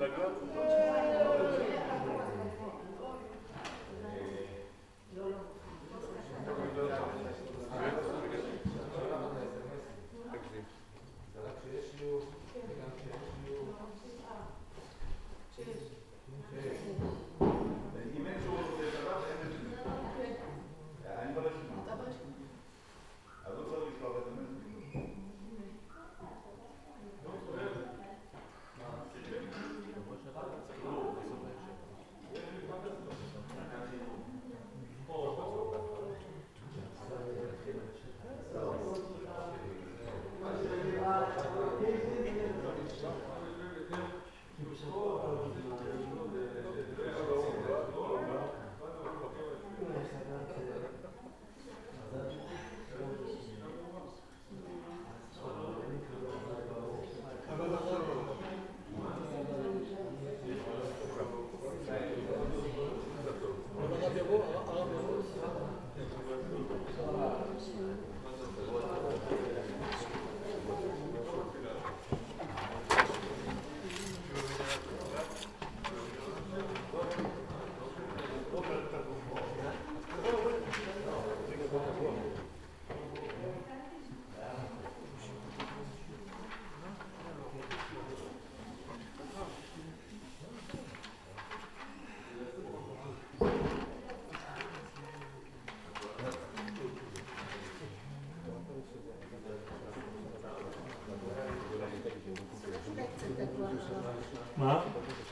предлагал.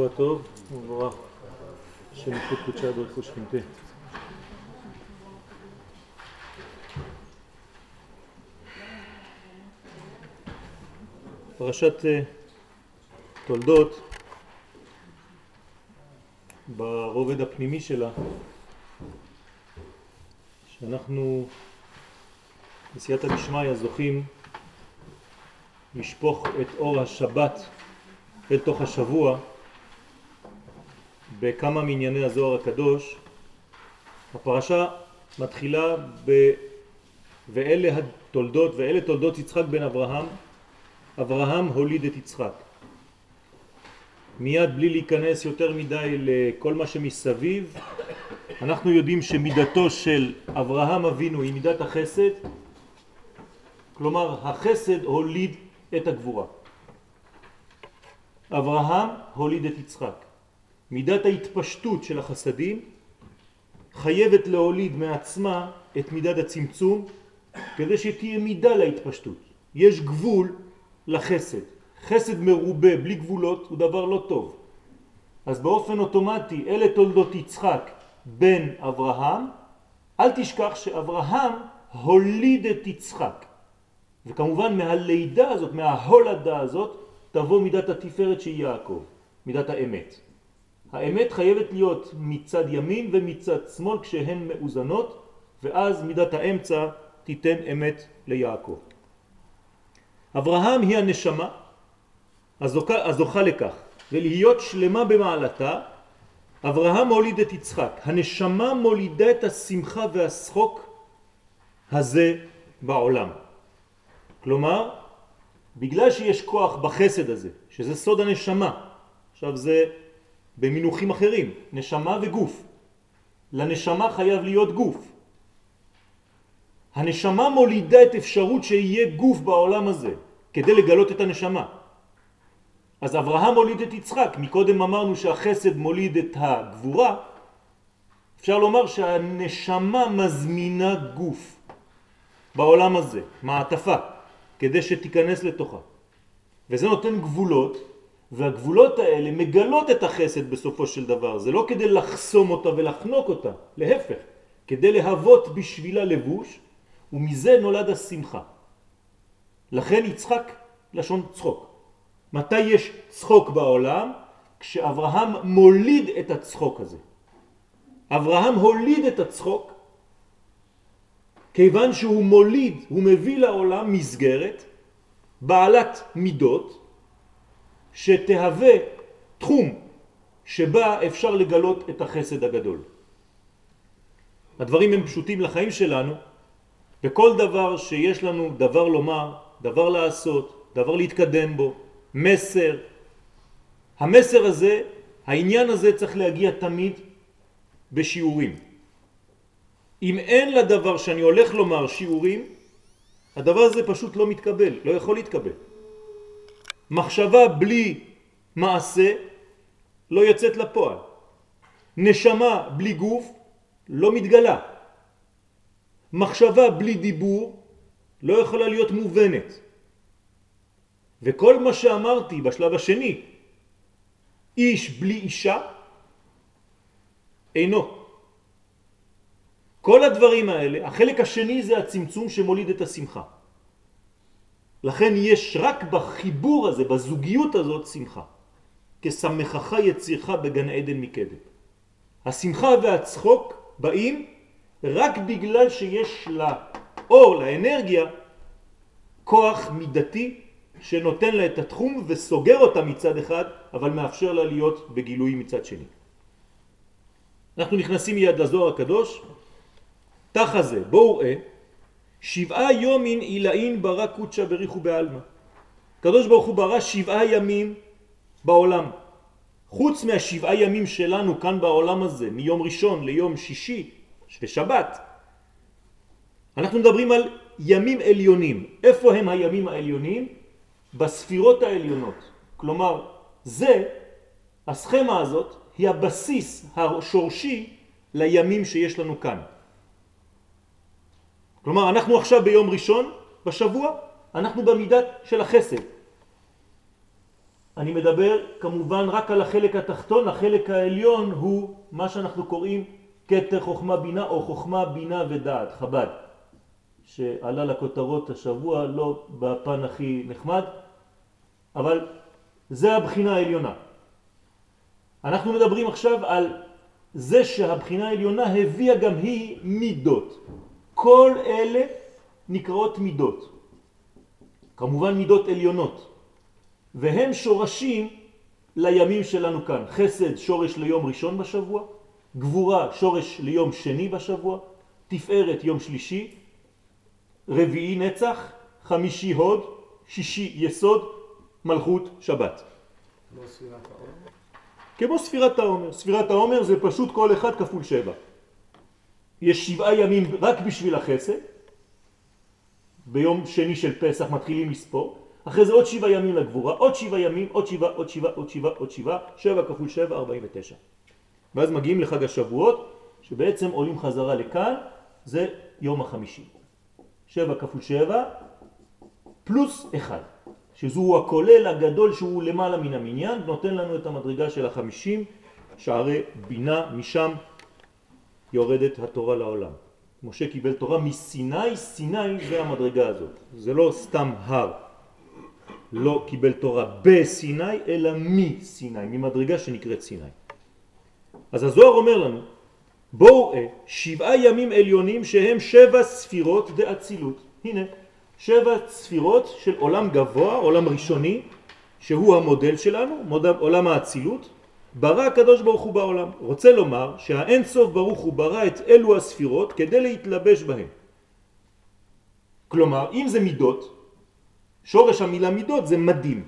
שבוע טוב ומבורך, השם יקחו קודשה ברכו שכינתה. פרשת אה, תולדות. ברובד הפנימי שלה שאנחנו בסייעתא דשמיא זוכים לשפוך את אור השבת אל תוך השבוע בכמה מענייני הזוהר הקדוש. הפרשה מתחילה ב... ואלה התולדות, ואלה תולדות יצחק בן אברהם. אברהם הוליד את יצחק. מיד בלי להיכנס יותר מדי לכל מה שמסביב, אנחנו יודעים שמידתו של אברהם אבינו היא מידת החסד, כלומר החסד הוליד את הגבורה. אברהם הוליד את יצחק. מידת ההתפשטות של החסדים חייבת להוליד מעצמה את מידת הצמצום כדי שתהיה מידה להתפשטות. יש גבול לחסד. חסד מרובה בלי גבולות הוא דבר לא טוב. אז באופן אוטומטי אלה תולדות יצחק בן אברהם, אל תשכח שאברהם הוליד את יצחק. וכמובן מהלידה הזאת, מההולדה הזאת, תבוא מידת התפארת שהיא יעקב, מידת האמת. האמת חייבת להיות מצד ימין ומצד שמאל כשהן מאוזנות, ואז מידת האמצע תיתן אמת ליעקב. אברהם היא הנשמה הזוכה, הזוכה לכך, ולהיות שלמה במעלתה, אברהם מוליד את יצחק. הנשמה מולידה את השמחה והשחוק הזה בעולם. כלומר, בגלל שיש כוח בחסד הזה, שזה סוד הנשמה, עכשיו זה במינוחים אחרים, נשמה וגוף. לנשמה חייב להיות גוף. הנשמה מולידה את אפשרות שיהיה גוף בעולם הזה, כדי לגלות את הנשמה. אז אברהם מוליד את יצחק, מקודם אמרנו שהחסד מוליד את הגבורה, אפשר לומר שהנשמה מזמינה גוף בעולם הזה, מעטפה, כדי שתיכנס לתוכה. וזה נותן גבולות, והגבולות האלה מגלות את החסד בסופו של דבר. זה לא כדי לחסום אותה ולחנוק אותה, להפך, כדי להוות בשבילה לבוש, ומזה נולד השמחה. לכן יצחק לשון צחוק. מתי יש צחוק בעולם? כשאברהם מוליד את הצחוק הזה. אברהם הוליד את הצחוק כיוון שהוא מוליד, הוא מביא לעולם מסגרת בעלת מידות שתהווה תחום שבה אפשר לגלות את החסד הגדול. הדברים הם פשוטים לחיים שלנו וכל דבר שיש לנו דבר לומר, דבר לעשות, דבר להתקדם בו, מסר. המסר הזה, העניין הזה צריך להגיע תמיד בשיעורים. אם אין לדבר שאני הולך לומר שיעורים, הדבר הזה פשוט לא מתקבל, לא יכול להתקבל. מחשבה בלי מעשה לא יוצאת לפועל. נשמה בלי גוף לא מתגלה. מחשבה בלי דיבור לא יכולה להיות מובנת. וכל מה שאמרתי בשלב השני, איש בלי אישה, אינו. כל הדברים האלה, החלק השני זה הצמצום שמוליד את השמחה. לכן יש רק בחיבור הזה, בזוגיות הזאת, שמחה. כשמחך יצירך בגן עדן מקדם. השמחה והצחוק באים רק בגלל שיש לאור, לאנרגיה, כוח מידתי שנותן לה את התחום וסוגר אותה מצד אחד, אבל מאפשר לה להיות בגילוי מצד שני. אנחנו נכנסים מיד לזוהר הקדוש, תחה זה, בואו ראה, שבעה יומין אילאין ברא קודשא בריחו בעלמא. קדוש ברוך הוא ברא שבעה ימים בעולם. חוץ מהשבעה ימים שלנו כאן בעולם הזה, מיום ראשון ליום שישי ושבת, אנחנו מדברים על ימים עליונים. איפה הם הימים העליונים? בספירות העליונות. כלומר, זה, הסכמה הזאת, היא הבסיס השורשי לימים שיש לנו כאן. כלומר, אנחנו עכשיו ביום ראשון בשבוע, אנחנו במידת של החסד. אני מדבר כמובן רק על החלק התחתון, החלק העליון הוא מה שאנחנו קוראים כתר חוכמה בינה או חוכמה בינה ודעת, חב"ד. שעלה לכותרות השבוע, לא בפן הכי נחמד, אבל זה הבחינה העליונה. אנחנו מדברים עכשיו על זה שהבחינה העליונה הביאה גם היא מידות. כל אלה נקראות מידות. כמובן מידות עליונות. והם שורשים לימים שלנו כאן. חסד שורש ליום ראשון בשבוע, גבורה שורש ליום שני בשבוע, תפארת יום שלישי, רביעי נצח, חמישי הוד, שישי יסוד, מלכות שבת. כמו ספירת העומר? כמו ספירת העומר. ספירת העומר זה פשוט כל אחד כפול שבע. יש שבעה ימים רק בשביל החסד, ביום שני של פסח מתחילים לספור, אחרי זה עוד שבעה ימים לגבורה, עוד שבעה ימים, עוד שבעה, עוד שבעה, עוד שבעה, עוד שבעה, שבע כפול שבע, ארבעים ותשע. ואז מגיעים לחג השבועות, שבעצם עולים חזרה לכאן, זה יום החמישי. שבע כפול שבע פלוס אחד, שזו הכולל הגדול שהוא למעלה מן המניין, נותן לנו את המדרגה של החמישים, שערי בינה, משם יורדת התורה לעולם. משה קיבל תורה מסיני, סיני זה המדרגה הזאת, זה לא סתם הר, לא קיבל תורה בסיני אלא מסיני, ממדרגה שנקראת סיני. אז הזוהר אומר לנו, בואו ראה שבעה ימים עליונים שהם שבע ספירות דאצילות. הנה, שבע ספירות של עולם גבוה, עולם ראשוני, שהוא המודל שלנו, עולם האצילות, ברא הקדוש ברוך הוא בעולם. רוצה לומר שהאין סוף ברוך הוא ברא את אלו הספירות כדי להתלבש בהן. כלומר, אם זה מידות, שורש המילה מידות זה מדים.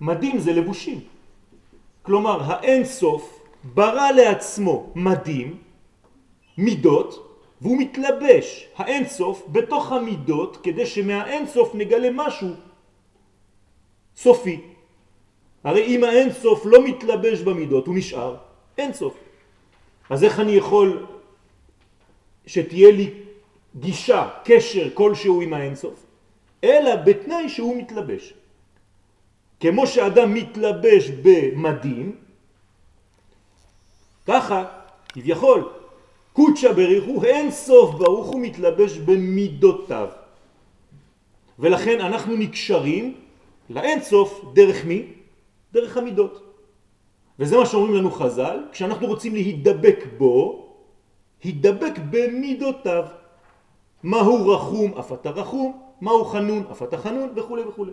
מדים זה לבושים. כלומר, האין סוף ברא לעצמו מדים, מידות, והוא מתלבש, האין סוף, בתוך המידות, כדי שמהאין סוף נגלה משהו סופי. הרי אם האין סוף לא מתלבש במידות, הוא נשאר אין סוף. אז איך אני יכול שתהיה לי גישה, קשר כלשהו עם האין סוף? אלא בתנאי שהוא מתלבש. כמו שאדם מתלבש במדים, ככה, כביכול, קודשא בריך הוא אין סוף ברוך הוא מתלבש במידותיו. ולכן אנחנו נקשרים לאין סוף דרך מי? דרך המידות. וזה מה שאומרים לנו חז"ל, כשאנחנו רוצים להידבק בו, הידבק במידותיו. מהו רחום אף אתה רחום, מהו חנון אף אתה חנון וכו' וכו'.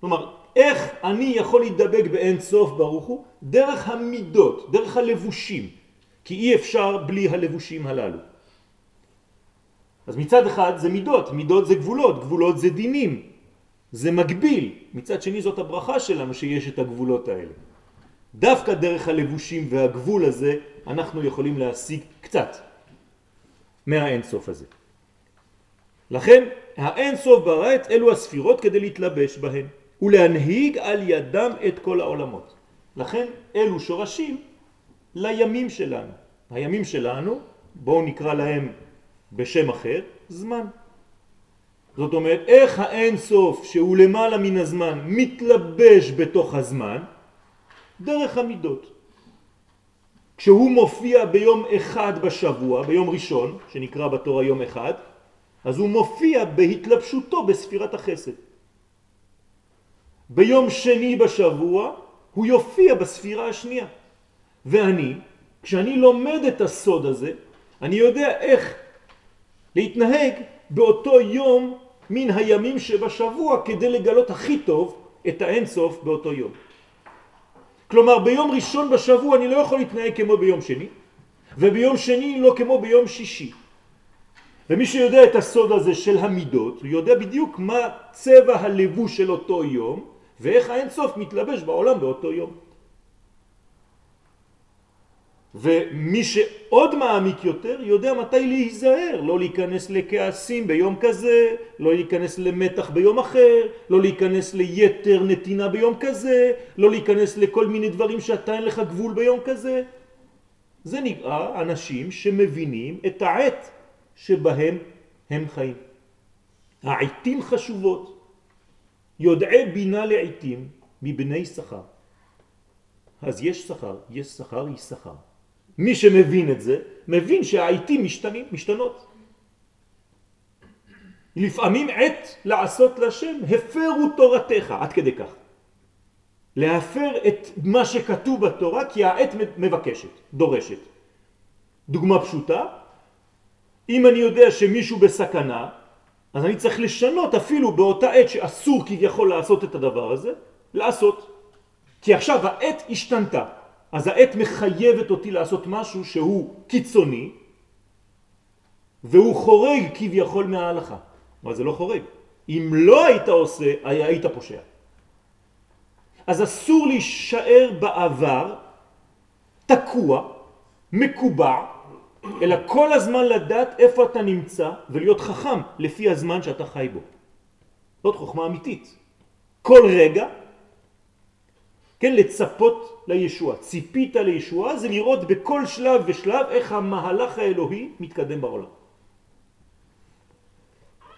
כלומר, איך אני יכול להידבק באין סוף ברוך הוא? דרך המידות, דרך הלבושים, כי אי אפשר בלי הלבושים הללו. אז מצד אחד זה מידות, מידות זה גבולות, גבולות זה דינים, זה מגביל. מצד שני זאת הברכה שלנו שיש את הגבולות האלה. דווקא דרך הלבושים והגבול הזה אנחנו יכולים להשיג קצת מהאין סוף הזה. לכן האין סוף ברא את אלו הספירות כדי להתלבש בהן. ולהנהיג על ידם את כל העולמות. לכן אלו שורשים לימים שלנו. הימים שלנו, בואו נקרא להם בשם אחר, זמן. זאת אומרת, איך האין סוף שהוא למעלה מן הזמן מתלבש בתוך הזמן? דרך המידות. כשהוא מופיע ביום אחד בשבוע, ביום ראשון, שנקרא בתורה יום אחד, אז הוא מופיע בהתלבשותו בספירת החסד. ביום שני בשבוע הוא יופיע בספירה השנייה. ואני, כשאני לומד את הסוד הזה, אני יודע איך להתנהג באותו יום מן הימים שבשבוע כדי לגלות הכי טוב את האינסוף באותו יום. כלומר ביום ראשון בשבוע אני לא יכול להתנהג כמו ביום שני וביום שני לא כמו ביום שישי. ומי שיודע את הסוד הזה של המידות, הוא יודע בדיוק מה צבע הלבוש של אותו יום ואיך האינסוף מתלבש בעולם באותו יום. ומי שעוד מעמיק יותר יודע מתי להיזהר, לא להיכנס לכעסים ביום כזה, לא להיכנס למתח ביום אחר, לא להיכנס ליתר נתינה ביום כזה, לא להיכנס לכל מיני דברים שאתה אין לך גבול ביום כזה. זה נקרא אנשים שמבינים את העת שבהם הם חיים. העיתים חשובות. יודעי בינה לעיתים מבני שכר. אז יש שכר, יש שכר, יש שכר. מי שמבין את זה, מבין שהעיתים משתנים, משתנות. לפעמים עת לעשות לשם, הפרו תורתך, עד כדי כך. להפר את מה שכתוב בתורה כי העת מבקשת, דורשת. דוגמה פשוטה, אם אני יודע שמישהו בסכנה, אז אני צריך לשנות אפילו באותה עת שאסור כביכול לעשות את הדבר הזה, לעשות. כי עכשיו העת השתנתה, אז העת מחייבת אותי לעשות משהו שהוא קיצוני, והוא חורג כביכול מההלכה. אבל זה לא חורג. אם לא היית עושה, היית פושע. אז אסור להישאר בעבר תקוע, מקובע, אלא כל הזמן לדעת איפה אתה נמצא ולהיות חכם לפי הזמן שאתה חי בו. זאת חוכמה אמיתית. כל רגע, כן, לצפות לישוע. ציפית לישוע זה לראות בכל שלב ושלב איך המהלך האלוהי מתקדם בעולם.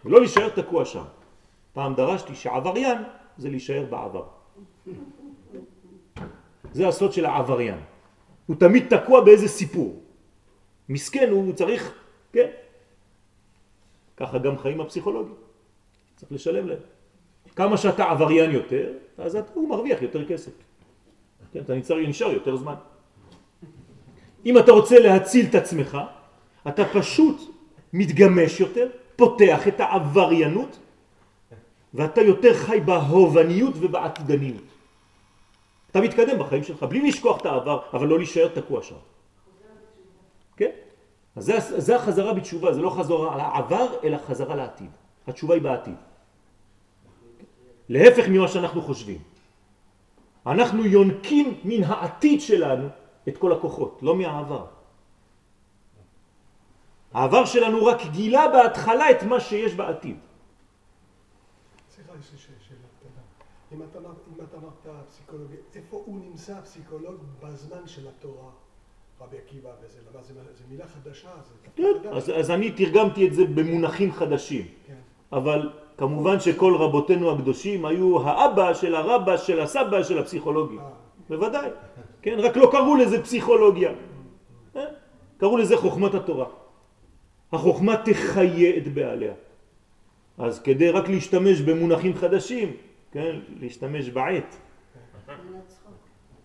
ולא להישאר תקוע שם. פעם דרשתי שעבריין זה להישאר בעבר. זה הסוד של העבריין. הוא תמיד תקוע באיזה סיפור. מסכן, הוא צריך, כן. ככה גם חיים הפסיכולוגיים. צריך לשלם להם. כמה שאתה עבריין יותר, אז אתה, הוא מרוויח יותר כסף. כן, אתה נצטרך לנשאר יותר זמן. אם אתה רוצה להציל את עצמך, אתה פשוט מתגמש יותר, פותח את העבריינות, ואתה יותר חי בהובניות ובעתידניות. אתה מתקדם בחיים שלך בלי לשכוח את העבר, אבל לא להישאר תקוע שם. כן? אז זה, זה החזרה בתשובה, זה לא חזרה על העבר, אלא חזרה לעתיד. התשובה היא בעתיד. להפך ממה שאנחנו חושבים. אנחנו יונקים מן העתיד שלנו את כל הכוחות, לא מהעבר. העבר שלנו רק גילה בהתחלה את מה שיש בעתיד. סליחה, יש לי שאלה קטנה. אם אתה אמרת פסיכולוג, איפה הוא נמצא הפסיכולוג בזמן של התורה? רבי עקיבא וזה, למה זה, זה מילה חדשה? זה כן, אז, אז אני תרגמתי את זה במונחים חדשים. כן. אבל כמובן שכל רבותינו הקדושים היו האבא של הרבה של הסבא של הפסיכולוגיה. אה. בוודאי. כן, רק לא קראו לזה פסיכולוגיה. אה? קראו לזה חוכמת התורה. החוכמה תחיה את בעליה. אז כדי רק להשתמש במונחים חדשים, כן, להשתמש בעת.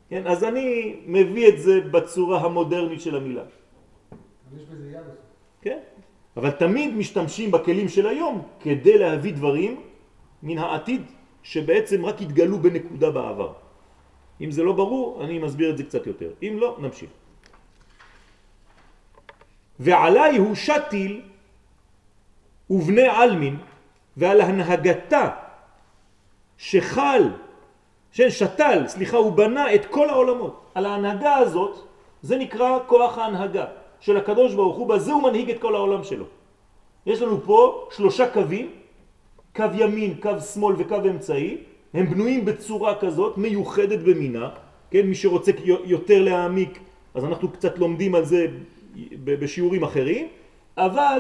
כן, אז אני מביא את זה בצורה המודרנית של המילה. יש בזה יד. כן, אבל תמיד משתמשים בכלים של היום כדי להביא דברים מן העתיד שבעצם רק התגלו בנקודה בעבר. אם זה לא ברור, אני מסביר את זה קצת יותר. אם לא, נמשיך. ועליי הוא שתיל ובני עלמין ועל הנהגתה שחל, ששתל, סליחה, הוא בנה את כל העולמות. על ההנהגה הזאת, זה נקרא כוח ההנהגה של הקדוש ברוך הוא, בזה הוא מנהיג את כל העולם שלו. יש לנו פה שלושה קווים, קו ימין, קו שמאל וקו אמצעי, הם בנויים בצורה כזאת, מיוחדת במינה, כן, מי שרוצה יותר להעמיק, אז אנחנו קצת לומדים על זה בשיעורים אחרים, אבל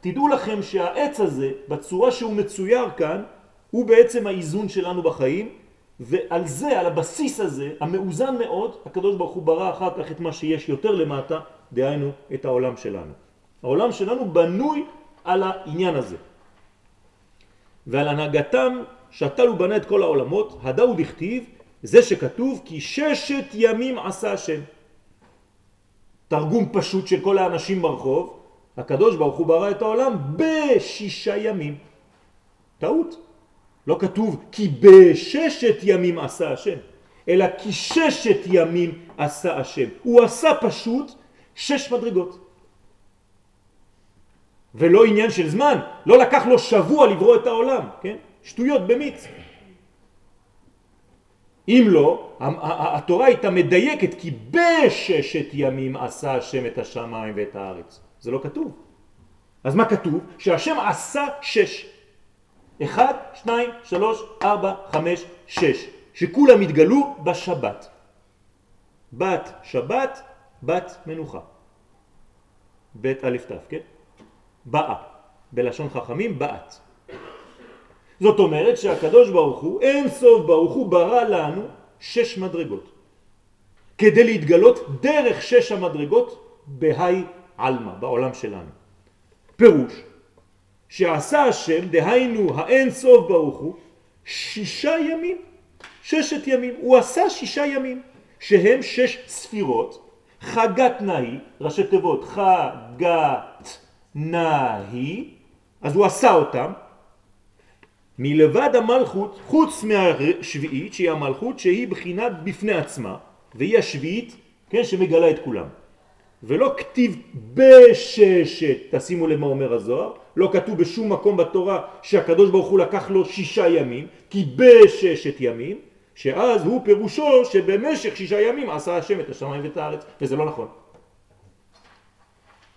תדעו לכם שהעץ הזה, בצורה שהוא מצויר כאן, הוא בעצם האיזון שלנו בחיים, ועל זה, על הבסיס הזה, המאוזן מאוד, הקדוש ברוך הוא ברא אחר כך את מה שיש יותר למטה, דהיינו את העולם שלנו. העולם שלנו בנוי על העניין הזה. ועל הנהגתם שתל ובנה את כל העולמות, הדאו דכתיב, זה שכתוב כי ששת ימים עשה השם. תרגום פשוט של כל האנשים ברחוב, הקדוש ברוך הוא ברא את העולם בשישה ימים. טעות. לא כתוב כי בששת ימים עשה השם, אלא כי ששת ימים עשה השם. הוא עשה פשוט שש מדרגות. ולא עניין של זמן, לא לקח לו שבוע לברוא את העולם, כן? שטויות במיץ. אם לא, התורה הייתה מדייקת כי בששת ימים עשה השם את השמיים ואת הארץ. זה לא כתוב. אז מה כתוב? שהשם עשה שש. אחד, שניים, שלוש, ארבע, חמש, שש. שכולם התגלו בשבת. בת שבת, בת מנוחה. בית א' ת', כן? באה. בלשון חכמים, באת. זאת אומרת שהקדוש ברוך הוא, אין סוף ברוך הוא, ברא לנו שש מדרגות. כדי להתגלות דרך שש המדרגות בהי עלמא, בעולם שלנו. פירוש שעשה השם, דהיינו האין סוף ברוך הוא, שישה ימים, ששת ימים. הוא עשה שישה ימים, שהם שש ספירות, חגת נהי, ראשי תיבות, חגת נהי, אז הוא עשה אותם, מלבד המלכות, חוץ מהשביעית שהיא המלכות שהיא בחינת בפני עצמה והיא השביעית, כן, שמגלה את כולם. ולא כתיב בששת, תשימו למה אומר הזוהר, לא כתוב בשום מקום בתורה שהקדוש ברוך הוא לקח לו שישה ימים, כי בששת ימים, שאז הוא פירושו שבמשך שישה ימים עשה השם את השמיים ואת הארץ, וזה לא נכון.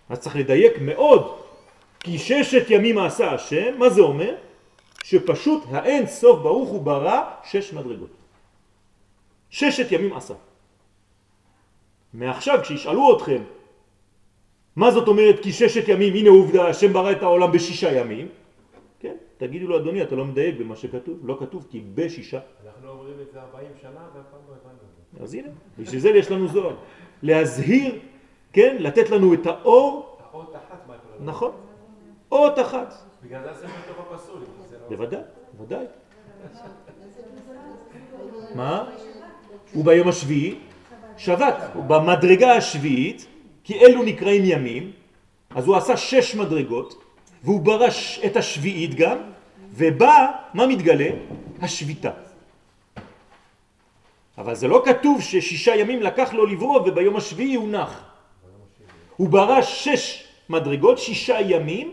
אז צריך לדייק מאוד, כי ששת ימים עשה השם, מה זה אומר? שפשוט האין סוף ברוך הוא ברא שש מדרגות. ששת ימים עשה. מעכשיו כשישאלו אתכם מה זאת אומרת כי ששת ימים, הנה עובדה, השם ברא את העולם בשישה ימים? תגידו לו, אדוני, אתה לא מדייק במה שכתוב, לא כתוב כי בשישה. אנחנו אומרים את זה 40 שנה ואף פעם לא הבנו. אז הנה, בשביל זה יש לנו זוהר. להזהיר, כן, לתת לנו את האור, האות אחת מה אתה לא נכון, אות אחת. בגלל זה זה לא- בוודאי, בוודאי. מה? וביום השביעי שבת, במדרגה השביעית, כי אלו נקראים ימים, אז הוא עשה שש מדרגות, והוא ברא ש- את השביעית גם, ובא, מה מתגלה? השביתה. אבל זה לא כתוב ששישה ימים לקח לו לברוא וביום השביעי הוא נח. הוא ברא שש מדרגות, שישה ימים,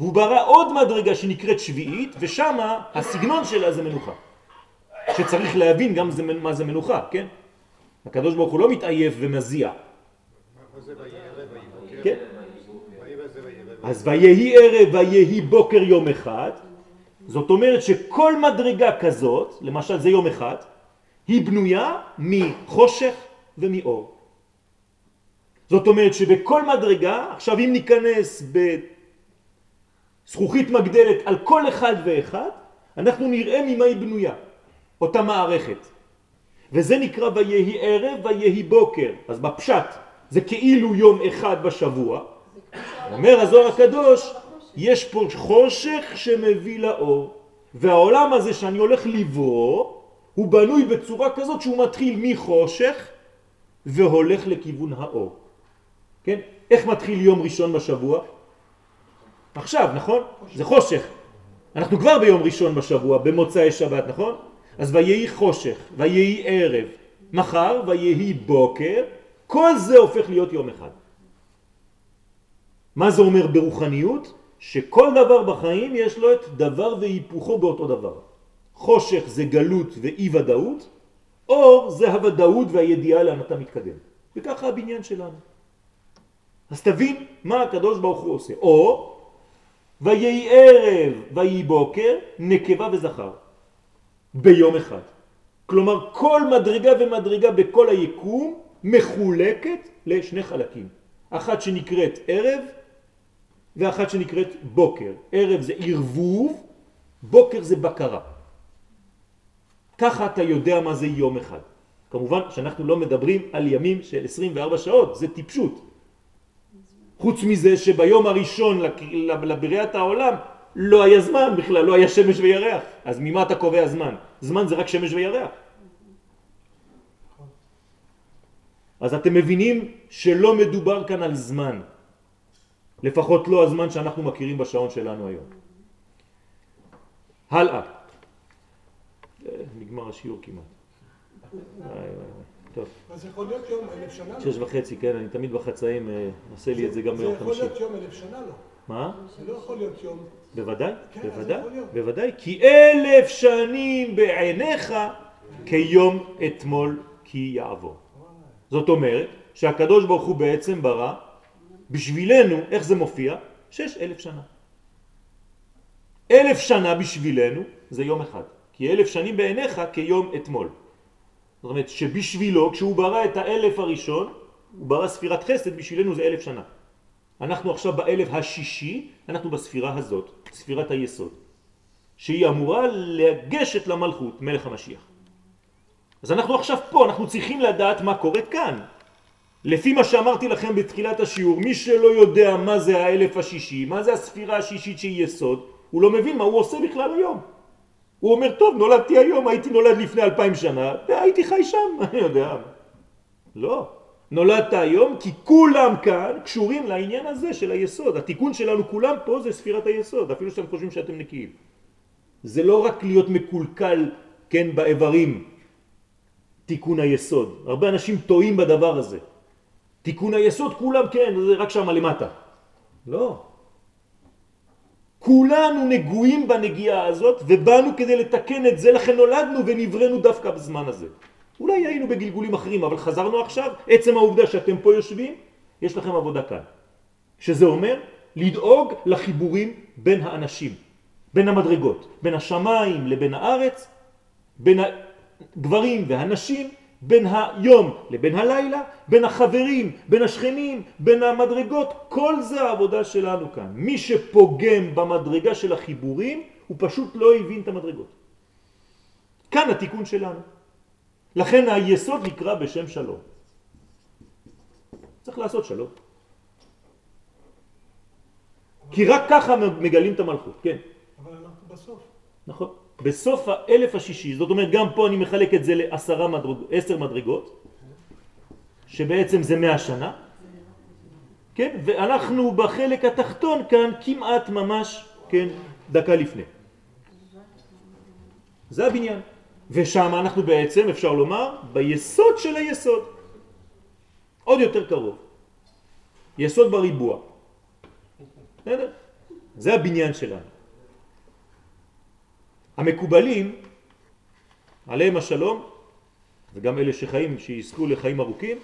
והוא ברא עוד מדרגה שנקראת שביעית, ושם הסגנון שלה זה מנוחה. שצריך להבין גם זה, מה זה מנוחה, כן? הקדוש ברוך הוא לא מתעייף ומזיע. בוקר? כן? ויהי וזה ויהי ערב. אז ויהי ערב ויהי בוקר יום אחד, זאת אומרת שכל מדרגה כזאת, למשל זה יום אחד, היא בנויה מחושך ומאור. זאת אומרת שבכל מדרגה, עכשיו אם ניכנס בזכוכית מגדלת על כל אחד ואחד, אנחנו נראה ממה היא בנויה, אותה מערכת. וזה נקרא ויהי ערב ויהי בוקר. אז בפשט זה כאילו יום אחד בשבוע. אומר הזוהר הקדוש, יש פה חושך שמביא לאור. והעולם הזה שאני הולך לברוא, הוא בנוי בצורה כזאת שהוא מתחיל מחושך והולך לכיוון האור. כן? איך מתחיל יום ראשון בשבוע? עכשיו, נכון? זה חושך. אנחנו כבר ביום ראשון בשבוע, במוצאי שבת, נכון? אז ויהי חושך, ויהי ערב, מחר ויהי בוקר, כל זה הופך להיות יום אחד. מה זה אומר ברוחניות? שכל דבר בחיים יש לו את דבר והיפוכו באותו דבר. חושך זה גלות ואי ודאות, אור זה הוודאות והידיעה לאן אתה מתקדם. וככה הבניין שלנו. אז תבין מה הקדוש ברוך הוא עושה. או ויהי ערב ויהי בוקר, נקבה וזכר. ביום אחד. כלומר כל מדרגה ומדרגה בכל היקום מחולקת לשני חלקים. אחת שנקראת ערב ואחת שנקראת בוקר. ערב זה ערבוב, בוקר זה בקרה. ככה אתה יודע מה זה יום אחד. כמובן שאנחנו לא מדברים על ימים של 24 שעות, זה טיפשות. חוץ מזה שביום הראשון לבריאת העולם לא היה זמן בכלל, לא היה שמש וירח. אז ממה אתה קובע זמן? זמן זה רק שמש וירח. אז אתם מבינים שלא מדובר כאן על זמן. לפחות לא הזמן שאנחנו מכירים בשעון שלנו היום. הלאה. אה, נגמר השיעור כמעט. טוב, אז יכול להיות יום אלף שנה לא. שש וחצי, כן, אני תמיד בחצאים אה, עושה לי את זה גם זה ביום יכול חמישי. להיות יום אלף שנה לא. מה? זה לא יכול להיות יום... בוודאי, כן, בוודאי, יכול. בוודאי, כי אלף שנים בעיניך כיום אתמול כי יעבור. זאת אומרת שהקדוש ברוך הוא בעצם ברא בשבילנו, איך זה מופיע? שש אלף שנה. אלף שנה בשבילנו זה יום אחד, כי אלף שנים בעיניך כיום אתמול. זאת אומרת שבשבילו, כשהוא ברא את האלף הראשון, הוא ברא ספירת חסד, בשבילנו זה אלף שנה. אנחנו עכשיו באלף השישי, אנחנו בספירה הזאת, ספירת היסוד, שהיא אמורה לגשת למלכות, מלך המשיח. אז אנחנו עכשיו פה, אנחנו צריכים לדעת מה קורה כאן. לפי מה שאמרתי לכם בתחילת השיעור, מי שלא יודע מה זה האלף השישי, מה זה הספירה השישית שהיא יסוד, הוא לא מבין מה הוא עושה בכלל היום. הוא אומר, טוב, נולדתי היום, הייתי נולד לפני אלפיים שנה, והייתי חי שם, אני יודע. לא. נולדת היום כי כולם כאן קשורים לעניין הזה של היסוד. התיקון שלנו כולם פה זה ספירת היסוד, אפילו שאתם חושבים שאתם נקיים. זה לא רק להיות מקולקל, כן, באיברים, תיקון היסוד. הרבה אנשים טועים בדבר הזה. תיקון היסוד כולם כן, זה רק שם למטה. לא. כולנו נגועים בנגיעה הזאת ובאנו כדי לתקן את זה, לכן נולדנו ונברנו דווקא בזמן הזה. אולי היינו בגלגולים אחרים, אבל חזרנו עכשיו, עצם העובדה שאתם פה יושבים, יש לכם עבודה כאן. שזה אומר לדאוג לחיבורים בין האנשים, בין המדרגות, בין השמיים לבין הארץ, בין הגברים והנשים, בין היום לבין הלילה, בין החברים, בין השכנים, בין המדרגות, כל זה העבודה שלנו כאן. מי שפוגם במדרגה של החיבורים, הוא פשוט לא הבין את המדרגות. כאן התיקון שלנו. לכן היסוד נקרא בשם שלום. צריך לעשות שלום. כי רק ככה מגלים את המלכות, כן. אבל אנחנו בסוף. נכון. בסוף האלף השישי, זאת אומרת גם פה אני מחלק את זה לעשרה מדרג, עשר מדרגות, שבעצם זה מאה שנה, כן? ואנחנו בחלק התחתון כאן כמעט ממש, כן, דקה לפני. זה הבניין. ושם אנחנו בעצם, אפשר לומר, ביסוד של היסוד. עוד יותר קרוב. יסוד בריבוע. זה הבניין שלנו. המקובלים, עליהם השלום, וגם אלה שחיים, שיזכו לחיים ארוכים,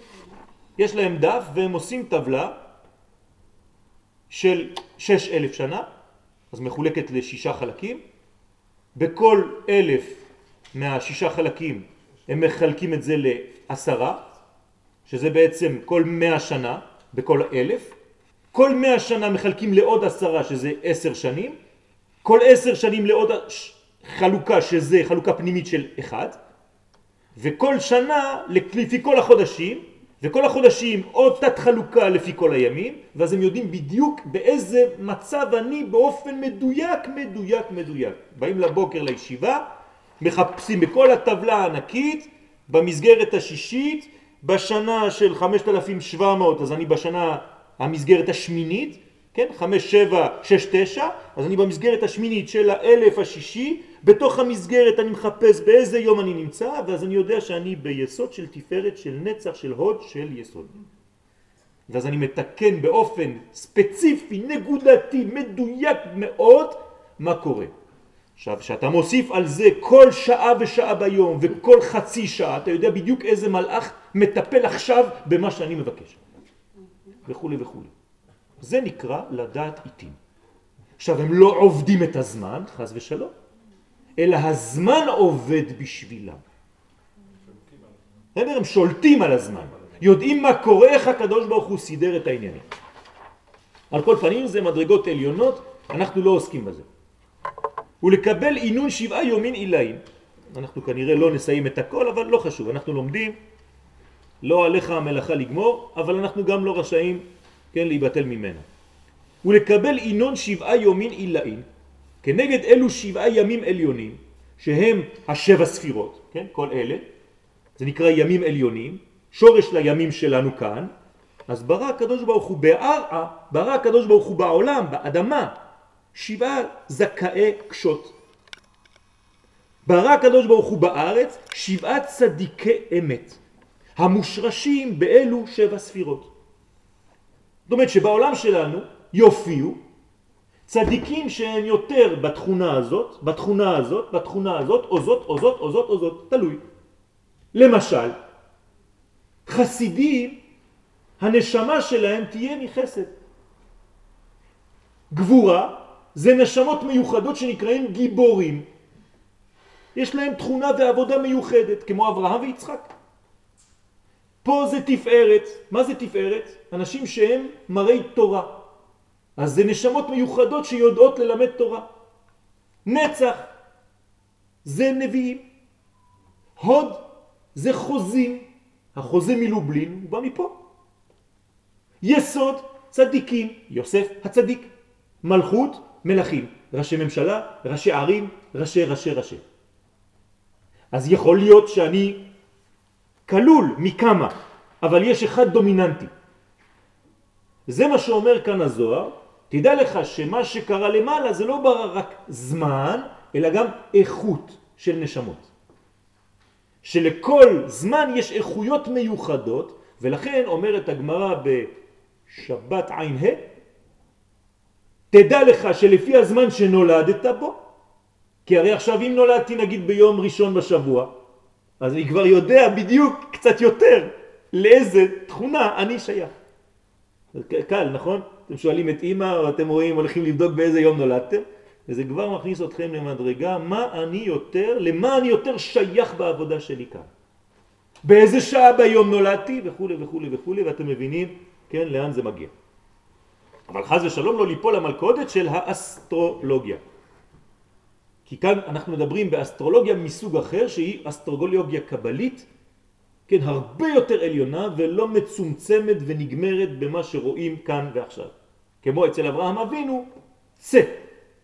יש להם דף והם עושים טבלה של שש אלף שנה, אז מחולקת לשישה חלקים. בכל אלף מהשישה חלקים הם מחלקים את זה לעשרה, שזה בעצם כל מאה שנה בכל אלף. כל מאה שנה מחלקים לעוד עשרה, שזה עשר שנים. כל עשר שנים לעוד חלוקה שזה חלוקה פנימית של אחד, וכל שנה לפי כל החודשים, וכל החודשים עוד תת חלוקה לפי כל הימים, ואז הם יודעים בדיוק באיזה מצב אני באופן מדויק, מדויק, מדויק. באים לבוקר לישיבה, מחפשים בכל הטבלה הענקית, במסגרת השישית, בשנה של 5,700, אז אני בשנה המסגרת השמינית, כן? חמש, שבע, שש, תשע, אז אני במסגרת השמינית של האלף השישי, בתוך המסגרת אני מחפש באיזה יום אני נמצא, ואז אני יודע שאני ביסוד של תפארת, של נצח, של הוד, של יסוד. ואז אני מתקן באופן ספציפי, נקודתי, מדויק מאוד, מה קורה. עכשיו, כשאתה מוסיף על זה כל שעה ושעה ביום וכל חצי שעה, אתה יודע בדיוק איזה מלאך מטפל עכשיו במה שאני מבקש. וכו' וכו'. זה נקרא לדעת עיתים. עכשיו, הם לא עובדים את הזמן, חז ושלום, אלא הזמן עובד בשבילם. הם שולטים על הזמן, יודעים מה קורה, איך הקדוש ברוך הוא סידר את העניינים. על כל פנים זה מדרגות עליונות, אנחנו לא עוסקים בזה. ולקבל עינון שבעה יומין עילאים. אנחנו כנראה לא נסיים את הכל, אבל לא חשוב, אנחנו לומדים, לא עליך המלאכה לגמור, אבל אנחנו גם לא רשאים כן, להיבטל ממנה. ולקבל עינון שבעה יומין עילאין, כנגד אלו שבעה ימים עליונים, שהם השבע ספירות, כן, כל אלה, זה נקרא ימים עליונים, שורש לימים שלנו כאן, אז ברא הקדוש ברוך הוא בערעה, ברא הקדוש ברוך הוא בעולם, באדמה, שבעה זכאי קשות. ברא הקדוש ברוך הוא בארץ שבעה צדיקי אמת, המושרשים באלו שבע ספירות. זאת אומרת שבעולם שלנו יופיעו צדיקים שהם יותר בתכונה הזאת, בתכונה הזאת, בתכונה הזאת, או זאת, או זאת, או זאת, או זאת, תלוי. למשל, חסידים, הנשמה שלהם תהיה מחסד. גבורה זה נשמות מיוחדות שנקראים גיבורים. יש להם תכונה ועבודה מיוחדת, כמו אברהם ויצחק. פה זה תפארת. מה זה תפארת? אנשים שהם מראי תורה. אז זה נשמות מיוחדות שיודעות ללמד תורה. נצח זה נביאים. הוד זה חוזים. החוזה מלובלין הוא בא מפה. יסוד צדיקים, יוסף הצדיק. מלכות מלכים, ראשי ממשלה, ראשי ערים, ראשי ראשי ראשי. אז יכול להיות שאני כלול מכמה, אבל יש אחד דומיננטי. זה מה שאומר כאן הזוהר, תדע לך שמה שקרה למעלה זה לא רק זמן, אלא גם איכות של נשמות. שלכל זמן יש איכויות מיוחדות, ולכן אומרת הגמרא בשבת עין ה', תדע לך שלפי הזמן שנולדת בו, כי הרי עכשיו אם נולדתי נגיד ביום ראשון בשבוע, אז אני כבר יודע בדיוק קצת יותר לאיזה תכונה אני שייך. קל, נכון? אתם שואלים את אימא, או אתם רואים, הולכים לבדוק באיזה יום נולדתם, וזה כבר מכניס אתכם למדרגה, מה אני יותר, למה אני יותר שייך בעבודה שלי כאן. באיזה שעה ביום נולדתי וכו' וכו' וכו', ואתם מבינים, כן, לאן זה מגיע. אבל חז ושלום לא ליפול למלכודת של האסטרולוגיה. כי כאן אנחנו מדברים באסטרולוגיה מסוג אחר שהיא אסטרולוגיה קבלית, כן, הרבה יותר עליונה ולא מצומצמת ונגמרת במה שרואים כאן ועכשיו. כמו אצל אברהם אבינו, צא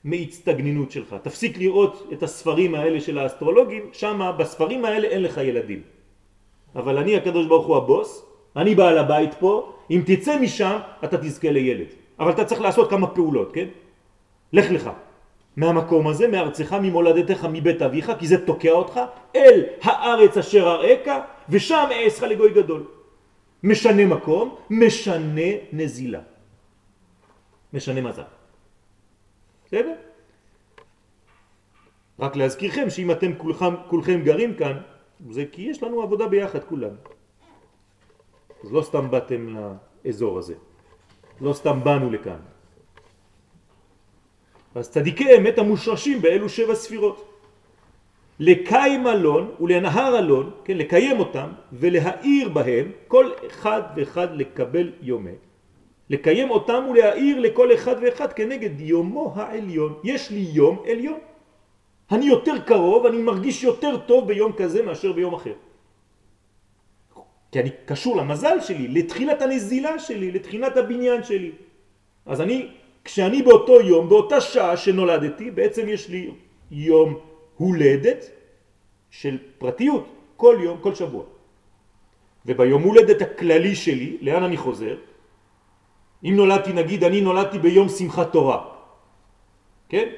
מהצטגנינות שלך. תפסיק לראות את הספרים האלה של האסטרולוגים, שם בספרים האלה אין לך ילדים. אבל אני הקדוש ברוך הוא הבוס, אני בעל הבית פה, אם תצא משם אתה תזכה לילד. אבל אתה צריך לעשות כמה פעולות, כן? לך לך. מהמקום הזה, מארצך, ממולדתך, מבית אביך, כי זה תוקע אותך, אל הארץ אשר אראך, ושם אעשך לגוי גדול. משנה מקום, משנה נזילה. משנה מזל. בסדר? רק להזכירכם שאם אתם כולכם, כולכם גרים כאן, זה כי יש לנו עבודה ביחד כולם. אז לא סתם באתם לאזור הזה, לא סתם באנו לכאן. אז צדיקי אמת המושרשים באלו שבע ספירות. לקיים אלון ולנהר אלון, כן, לקיים אותם ולהאיר בהם כל אחד ואחד לקבל יומה. לקיים אותם ולהאיר לכל אחד ואחד כנגד יומו העליון. יש לי יום עליון. אני יותר קרוב, אני מרגיש יותר טוב ביום כזה מאשר ביום אחר. כי אני קשור למזל שלי, לתחילת הנזילה שלי, לתחילת הבניין שלי. אז אני, כשאני באותו יום, באותה שעה שנולדתי, בעצם יש לי יום הולדת של פרטיות, כל יום, כל שבוע. וביום הולדת הכללי שלי, לאן אני חוזר? אם נולדתי, נגיד, אני נולדתי ביום שמחת תורה, כן?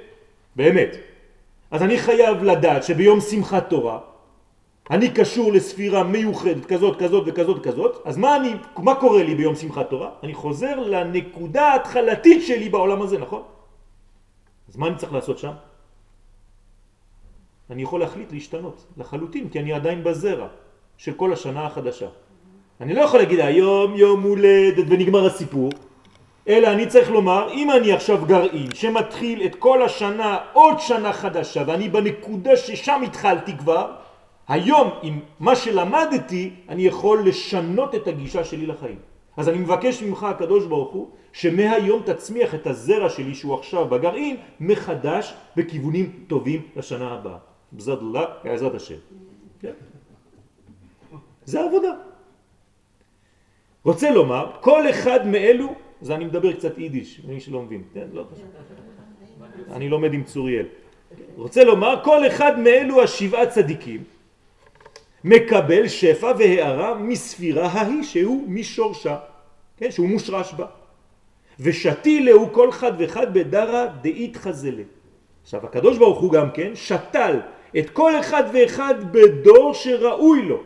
באמת. אז אני חייב לדעת שביום שמחת תורה אני קשור לספירה מיוחדת כזאת, כזאת וכזאת כזאת, אז מה, אני, מה קורה לי ביום שמחת תורה? אני חוזר לנקודה ההתחלתית שלי בעולם הזה, נכון? אז מה אני צריך לעשות שם? אני יכול להחליט להשתנות לחלוטין, כי אני עדיין בזרע של כל השנה החדשה. אני לא יכול להגיד היום יום הולדת ונגמר הסיפור, אלא אני צריך לומר, אם אני עכשיו גרעין שמתחיל את כל השנה עוד שנה חדשה ואני בנקודה ששם התחלתי כבר, היום עם מה שלמדתי אני יכול לשנות את הגישה שלי לחיים. אז אני מבקש ממך הקדוש ברוך הוא שמהיום תצמיח את הזרע שלי שהוא עכשיו בגרעין מחדש בכיוונים טובים לשנה הבאה. בזד אללה, בעזרת השם. כן. זה עבודה. רוצה לומר, כל אחד מאלו זה אני מדבר קצת יידיש, מי שלא מבין, כן? לא חשוב. אני לומד עם צוריאל. רוצה לומר, כל אחד מאלו השבעה צדיקים מקבל שפע והערה מספירה ההיא שהוא משורשה, כן? שהוא מושרש בה. ושתי להו כל אחד ואחד בדרה דאית חזלה. עכשיו הקדוש ברוך הוא גם כן שתל את כל אחד ואחד בדור שראוי לו.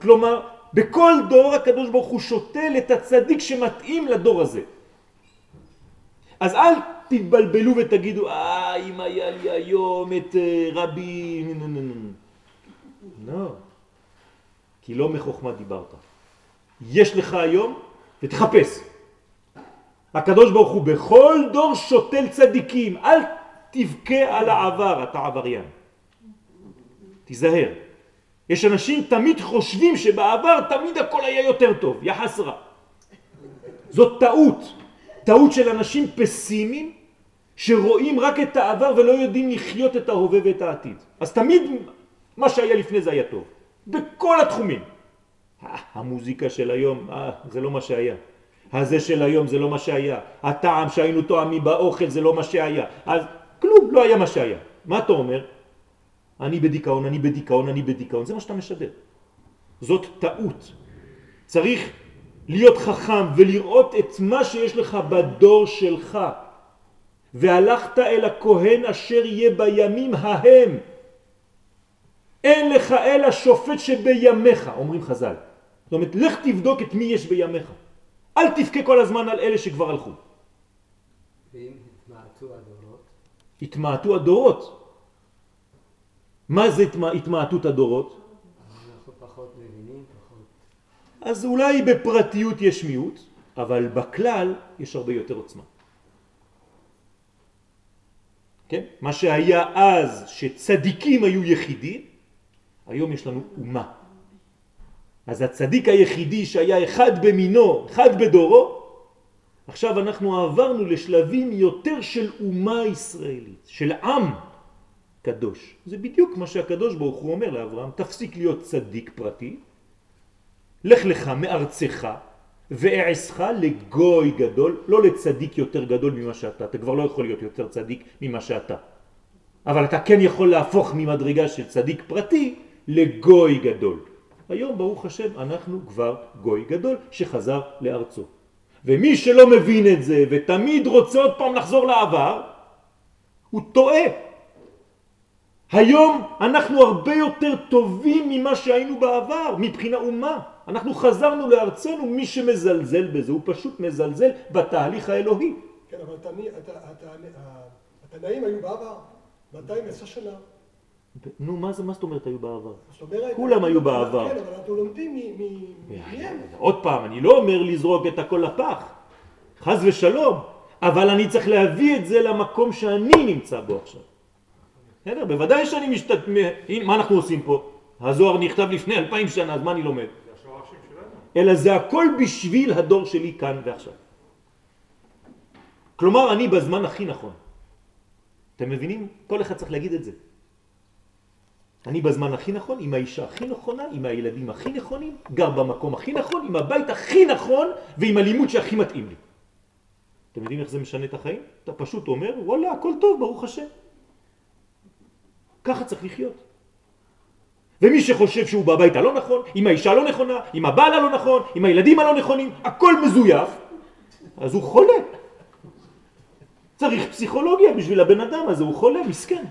כלומר, בכל דור הקדוש ברוך הוא שותל את הצדיק שמתאים לדור הזה. אז אל תתבלבלו ותגידו, אה, אם היה לי היום את אה, רבי... לא. כי לא מחוכמה דיברת. יש לך היום ותחפש. הקדוש ברוך הוא בכל דור שותל צדיקים, אל תבכה על העבר, אתה עבריין. תיזהר. יש אנשים תמיד חושבים שבעבר תמיד הכל היה יותר טוב, יחס רע. זאת טעות. טעות של אנשים פסימיים שרואים רק את העבר ולא יודעים לחיות את ההווה ואת העתיד. אז תמיד מה שהיה לפני זה היה טוב, בכל התחומים. המוזיקה של היום, זה לא מה שהיה. הזה של היום זה לא מה שהיה. הטעם שהיינו טועמים באוכל זה לא מה שהיה. אז כלום, לא היה מה שהיה. מה אתה אומר? אני בדיכאון, אני בדיכאון, אני בדיכאון. זה מה שאתה משדר. זאת טעות. צריך להיות חכם ולראות את מה שיש לך בדור שלך. והלכת אל הכהן אשר יהיה בימים ההם. אין לך אלא שופט שבימיך, אומרים חז"ל. זאת אומרת, לך תבדוק את מי יש בימיך. אל תבכה כל הזמן על אלה שכבר הלכו. ואם התמעטו הדורות? התמעטו הדורות. מה זה התמעטות הדורות? אז אולי בפרטיות יש מיעוט, אבל בכלל יש הרבה יותר עוצמה. כן? מה שהיה אז שצדיקים היו יחידים, היום יש לנו אומה. אז הצדיק היחידי שהיה אחד במינו, אחד בדורו, עכשיו אנחנו עברנו לשלבים יותר של אומה ישראלית, של עם קדוש. זה בדיוק מה שהקדוש ברוך הוא אומר לאברהם, תפסיק להיות צדיק פרטי, לך לך מארצך ואעשך לגוי גדול, לא לצדיק יותר גדול ממה שאתה, אתה כבר לא יכול להיות יותר צדיק ממה שאתה. אבל אתה כן יכול להפוך ממדרגה של צדיק פרטי לגוי גדול. היום ברוך השם אנחנו כבר גוי גדול שחזר לארצו. ומי שלא מבין את זה ותמיד רוצה עוד פעם לחזור לעבר, הוא טועה. היום אנחנו הרבה יותר טובים ממה שהיינו בעבר, מבחינה אומה. אנחנו חזרנו לארצנו, מי שמזלזל בזה, הוא פשוט מזלזל בתהליך האלוהי. כן, אבל התנאים היו בעבר, 210 שנה. נו, מה זה, מה זאת אומרת היו בעבר? כולם היו בעבר. כן, אבל אנחנו לומדים מהם. עוד פעם, אני לא אומר לזרוק את הכל לפח, חז ושלום, אבל אני צריך להביא את זה למקום שאני נמצא בו עכשיו. בסדר? בוודאי שאני משתת... מה אנחנו עושים פה? הזוהר נכתב לפני אלפיים שנה, אז מה אני לומד? אלא זה הכל בשביל הדור שלי כאן ועכשיו. כלומר, אני בזמן הכי נכון. אתם מבינים? כל אחד צריך להגיד את זה. אני בזמן הכי נכון, עם האישה הכי נכונה, עם הילדים הכי נכונים, גר במקום הכי נכון, עם הבית הכי נכון ועם הלימוד שהכי מתאים לי. אתם יודעים איך זה משנה את החיים? אתה פשוט אומר, וואלה, הכל טוב, ברוך השם. ככה צריך לחיות. ומי שחושב שהוא בבית הלא נכון, עם האישה הלא נכונה, עם הבעל הלא נכון, עם הילדים הלא נכונים, הכל מזויף, אז הוא חולה. צריך פסיכולוגיה בשביל הבן אדם הזה, הוא חולה, מסכן.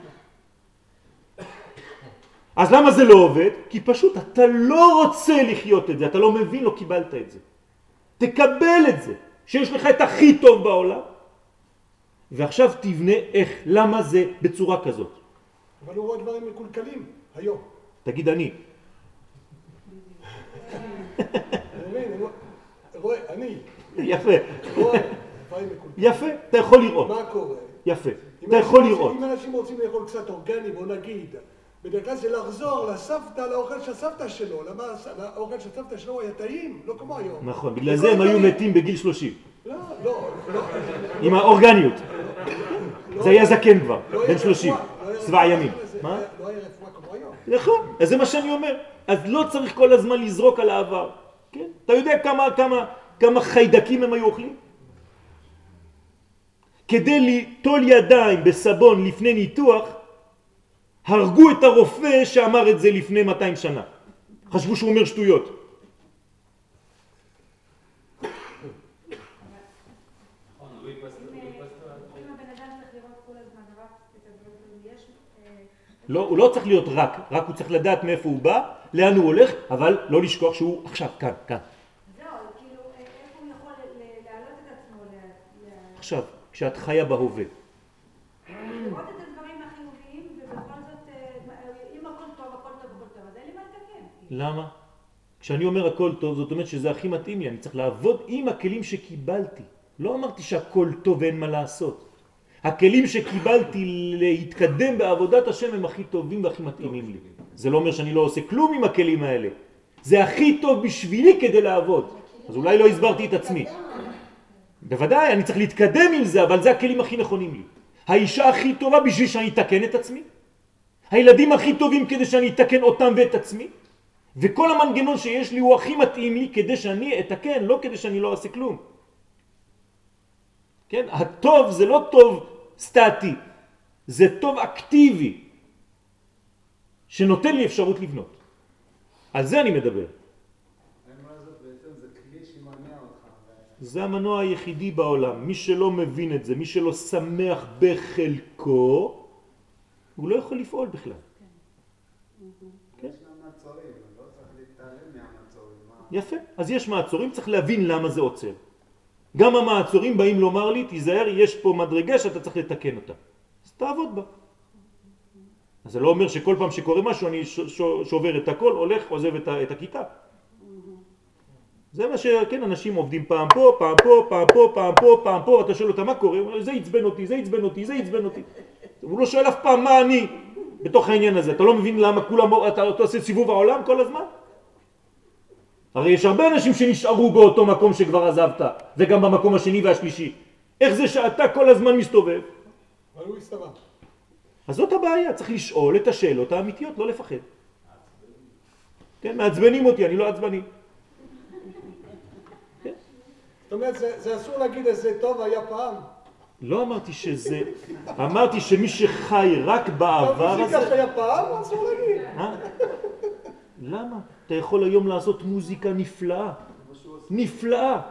אז למה זה לא עובד? כי פשוט אתה לא רוצה לחיות את זה, אתה לא מבין, לא קיבלת את זה. תקבל את זה, שיש לך את הכי טוב בעולם, ועכשיו תבנה איך, למה זה בצורה כזאת. אבל הוא רואה דברים מקולקלים, היום. תגיד אני. רואה, אני. יפה. יפה, אתה יכול לראות. מה קורה? יפה, אתה יכול לראות. אם אנשים רוצים לאכול קצת אורגני, בוא נגיד, בדרך כלל זה לחזור לסבתא, לאוכל של הסבתא שלו. למה האוכל של הסבתא שלו היה טעים? לא כמו היום. נכון, בגלל זה הם היו מתים בגיל 30. לא, לא, לא. עם האורגניות. זה היה זקן כבר, בן 30, צבע ימים. מה? לא היה רפואה כמו היום. נכון, אז זה מה שאני אומר. אז לא צריך כל הזמן לזרוק על העבר. כן? אתה יודע כמה, כמה, כמה חיידקים הם היו אוכלים? כדי ליטול ידיים בסבון לפני ניתוח, הרגו את הרופא שאמר את זה לפני 200 שנה. חשבו שהוא אומר שטויות. לא, הוא לא צריך להיות רק, רק הוא צריך לדעת מאיפה הוא בא, לאן הוא הולך, אבל לא לשכוח שהוא עכשיו, כאן, כאן. זהו, כאילו, איך הוא יכול להעלות את עצמו? עכשיו, כשאת חיה בהווה. לראות את הדברים החיוביים, ובכל זאת, אם הכל טוב, הכל טוב, הכל טוב, אז אין לי מה לתקן. למה? כשאני אומר הכל טוב, זאת אומרת שזה הכי מתאים לי, אני צריך לעבוד עם הכלים שקיבלתי. לא אמרתי שהכל טוב ואין מה לעשות. הכלים שקיבלתי להתקדם בעבודת השם הם הכי טובים והכי מתאימים לי. זה לא אומר שאני לא עושה כלום עם הכלים האלה. זה הכי טוב בשבילי כדי לעבוד. אז אולי לא הסברתי את עצמי. בוודאי, אני צריך להתקדם עם זה, אבל זה הכלים הכי נכונים לי. האישה הכי טובה בשביל שאני אתקן את עצמי. הילדים הכי טובים כדי שאני אתקן אותם ואת עצמי. וכל המנגנון שיש לי הוא הכי מתאים לי כדי שאני אתקן, לא כדי שאני לא אעשה כלום. כן? הטוב זה לא טוב סטטי, זה טוב אקטיבי, שנותן לי אפשרות לבנות. על זה אני מדבר. זה המנוע היחידי בעולם. מי שלא מבין את זה, מי שלא שמח בחלקו, הוא לא יכול לפעול בכלל. כן? לא יפה. אז יש מעצורים, צריך להבין למה זה עוצר. גם המעצורים באים לומר לי, תיזהר, יש פה מדרגה שאתה צריך לתקן אותה. אז תעבוד בה. אז זה לא אומר שכל פעם שקורה משהו אני שובר את הכל, הולך, עוזב את הכיתה. זה מה שכן, אנשים עובדים פעם פה, פעם פה, פעם פה, פעם פה, פעם פה, אתה שואל אותם מה קורה, הוא אומר, זה עצבן אותי, זה עצבן אותי, זה עצבן אותי. הוא לא שואל אף פעם מה אני בתוך העניין הזה, אתה לא מבין למה כולם, אתה, אתה עושה סיבוב העולם כל הזמן? הרי יש הרבה אנשים שנשארו באותו מקום שכבר עזבת, וגם במקום השני והשלישי. איך זה שאתה כל הזמן מסתובב? אבל הוא הסתובב. אז זאת הבעיה, צריך לשאול את השאלות האמיתיות, לא לפחד. כן, מעצבנים אותי, אני לא עצבני. זאת אומרת, זה, זה אסור להגיד איזה טוב היה פעם. לא אמרתי שזה, אמרתי שמי שחי רק בעבר הזה... שהיה פעם, אסור להגיד. למה? אתה יכול היום לעשות מוזיקה נפלאה, נפלאה,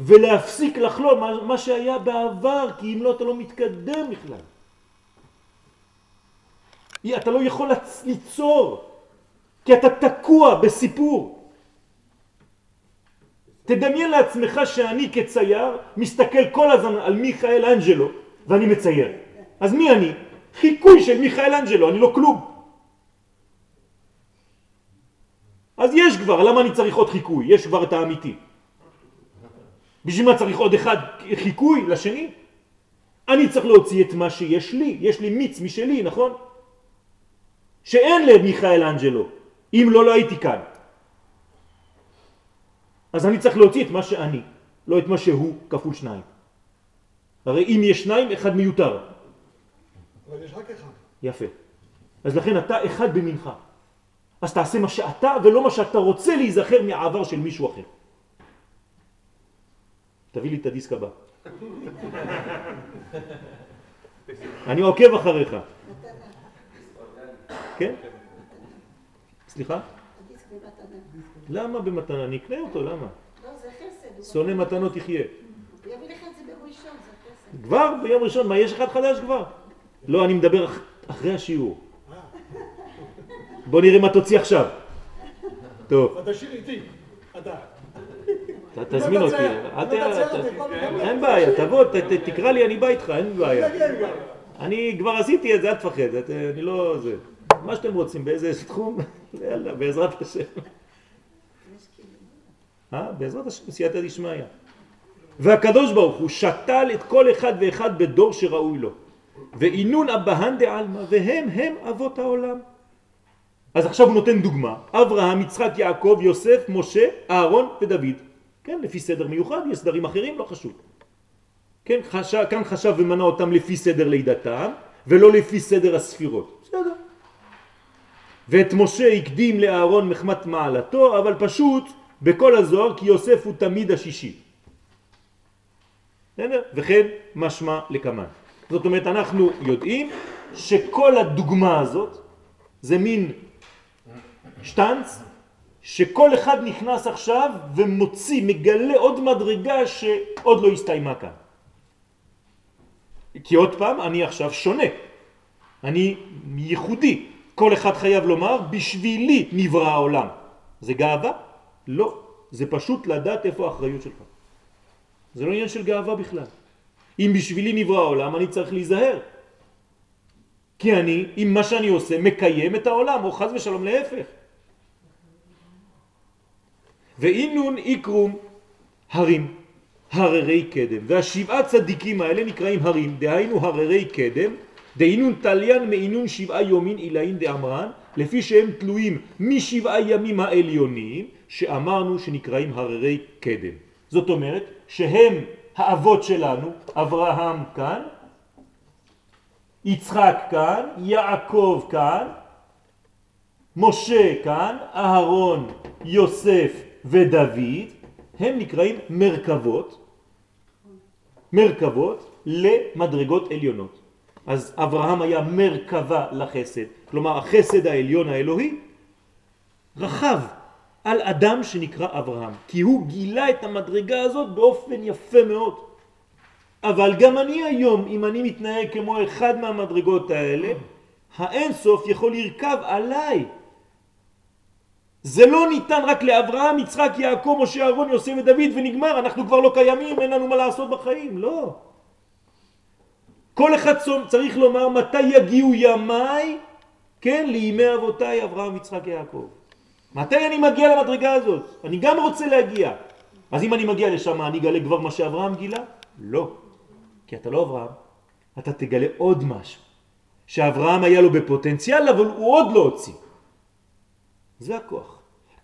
ולהפסיק לחלום מה, מה שהיה בעבר, כי אם לא אתה לא מתקדם בכלל. אתה לא יכול ליצור, כי אתה תקוע בסיפור. תדמיין לעצמך שאני כצייר מסתכל כל הזמן על מיכאל אנג'לו ואני מצייר. אז מי אני? חיקוי של מיכאל אנג'לו, אני לא כלום. אז יש כבר, למה אני צריך עוד חיקוי? יש כבר את האמיתי. בשביל מה צריך עוד אחד חיקוי לשני? אני צריך להוציא את מה שיש לי, יש לי מיץ משלי, נכון? שאין למיכאל אנג'לו, אם לא, לא הייתי כאן. אז אני צריך להוציא את מה שאני, לא את מה שהוא כפול שניים. הרי אם יש שניים, אחד מיותר. אבל יש רק אחד. יפה. אז לכן אתה אחד במנחה. אז תעשה מה שאתה ולא מה שאתה רוצה להיזכר מהעבר של מישהו אחר. תביא לי את הדיסק הבא. אני עוקב אחריך. כן? סליחה? למה במתנה? אני אקנה אותו, למה? לא, זה חסד. שונא מתנות. הוא יביא לך את זה ביום ראשון, זה חסד. כבר ביום ראשון, מה יש אחד חדש כבר? לא, אני מדבר אח- אחרי השיעור. בוא נראה מה תוציא עכשיו. טוב, תשאיר איתי, אתה. תזמין אותי. אין בעיה, תבוא, תקרא לי, אני בא איתך, אין בעיה. אני כבר עשיתי את זה, אל תפחד, אני לא זה. מה שאתם רוצים, באיזה תחום, יאללה, בעזרת השם. אה? בעזרת השם, סייעתא דשמיא. והקדוש ברוך הוא שתל את כל אחד ואחד בדור שראוי לו. ואינון אבהן דעלמא, והם הם אבות העולם. אז עכשיו הוא נותן דוגמה, אברהם, יצחק, יעקב, יוסף, משה, אהרון ודוד. כן, לפי סדר מיוחד, יש סדרים אחרים, לא חשוב. כן, חשב, כאן חשב ומנה אותם לפי סדר לידתם, ולא לפי סדר הספירות. בסדר. ואת משה הקדים לאהרון מחמת מעלתו, אבל פשוט בכל הזוהר כי יוסף הוא תמיד השישי. בסדר? וכן משמע לקמן. זאת אומרת, אנחנו יודעים שכל הדוגמה הזאת זה מין שטנץ, שכל אחד נכנס עכשיו ומוציא, מגלה עוד מדרגה שעוד לא הסתיימה כאן. כי עוד פעם, אני עכשיו שונה. אני ייחודי. כל אחד חייב לומר, בשבילי נברא העולם. זה גאווה? לא. זה פשוט לדעת איפה האחריות שלך. זה לא עניין של גאווה בכלל. אם בשבילי נברא העולם, אני צריך להיזהר. כי אני, עם מה שאני עושה, מקיים את העולם, או חז ושלום להפך. ואינון איקרום הרים, הררי קדם. והשבעה צדיקים האלה נקראים הרים, דהיינו הררי קדם, דהינון תליין מעינון שבעה יומין אילאין דאמרן, לפי שהם תלויים משבעה ימים העליונים, שאמרנו שנקראים הררי קדם. זאת אומרת שהם האבות שלנו, אברהם כאן, יצחק כאן, יעקב כאן, משה כאן, אהרון, יוסף ודוד, הם נקראים מרכבות, מרכבות למדרגות עליונות. אז אברהם היה מרכבה לחסד, כלומר החסד העליון האלוהי רחב על אדם שנקרא אברהם, כי הוא גילה את המדרגה הזאת באופן יפה מאוד. אבל גם אני היום, אם אני מתנהג כמו אחד מהמדרגות האלה, האין סוף יכול לרכב עליי. זה לא ניתן רק לאברהם, יצחק, יעקב, משה, אהרון, יוסף ודוד ונגמר, אנחנו כבר לא קיימים, אין לנו מה לעשות בחיים, לא. כל אחד צריך לומר מתי יגיעו ימיי, כן, לימי אבותיי אברהם, יצחק, יעקב. מתי אני מגיע למדרגה הזאת? אני גם רוצה להגיע. אז אם אני מגיע לשם, אני אגלה כבר מה שאברהם גילה? לא. כי אתה לא אברהם, אתה תגלה עוד משהו. שאברהם היה לו בפוטנציאל, אבל הוא עוד לא הוציא. זה הכוח.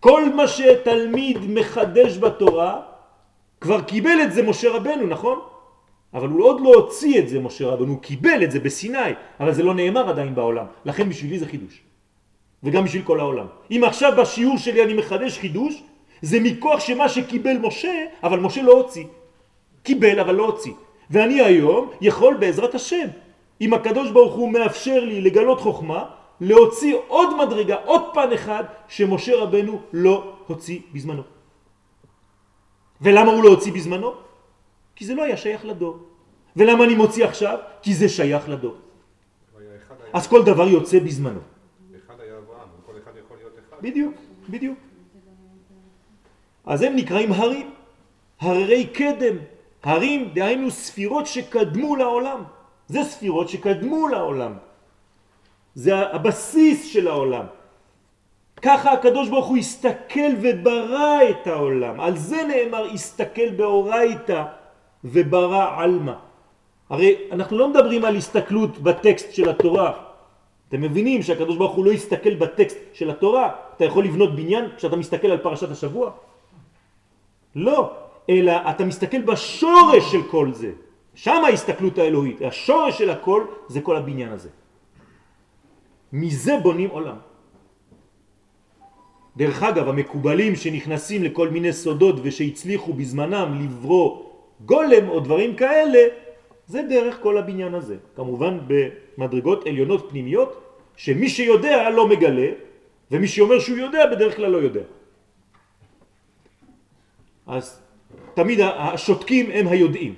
כל מה שתלמיד מחדש בתורה, כבר קיבל את זה משה רבנו, נכון? אבל הוא עוד לא הוציא את זה משה רבנו, הוא קיבל את זה בסיני, אבל זה לא נאמר עדיין בעולם, לכן בשבילי זה חידוש. וגם בשביל כל העולם. אם עכשיו בשיעור שלי אני מחדש חידוש, זה מכוח שמה שקיבל משה, אבל משה לא הוציא. קיבל אבל לא הוציא. ואני היום יכול בעזרת השם, אם הקדוש ברוך הוא מאפשר לי לגלות חוכמה, להוציא עוד מדרגה, עוד פן אחד, שמשה רבנו לא הוציא בזמנו. ולמה הוא לא הוציא בזמנו? כי זה לא היה שייך לדור. ולמה אני מוציא עכשיו? כי זה שייך לדור. אז כל דבר יוצא בזמנו. אחד היה אברהם, כל אחד יכול להיות אחד. בדיוק, בדיוק. אז הם נקראים הרים, הררי קדם, הרים דהיינו ספירות שקדמו לעולם, זה ספירות שקדמו לעולם, זה הבסיס של העולם. ככה הקדוש ברוך הוא הסתכל וברא את העולם, על זה נאמר הסתכל באורייתא וברא עלמא. הרי אנחנו לא מדברים על הסתכלות בטקסט של התורה, אתם מבינים שהקדוש ברוך הוא לא יסתכל בטקסט של התורה, אתה יכול לבנות בניין כשאתה מסתכל על פרשת השבוע? לא, אלא אתה מסתכל בשורש של כל זה, שם ההסתכלות האלוהית, השורש של הכל זה כל הבניין הזה. מזה בונים עולם. דרך אגב, המקובלים שנכנסים לכל מיני סודות ושהצליחו בזמנם לברוא גולם או דברים כאלה, זה דרך כל הבניין הזה. כמובן במדרגות עליונות פנימיות, שמי שיודע לא מגלה, ומי שאומר שהוא יודע בדרך כלל לא יודע. אז תמיד השותקים הם היודעים.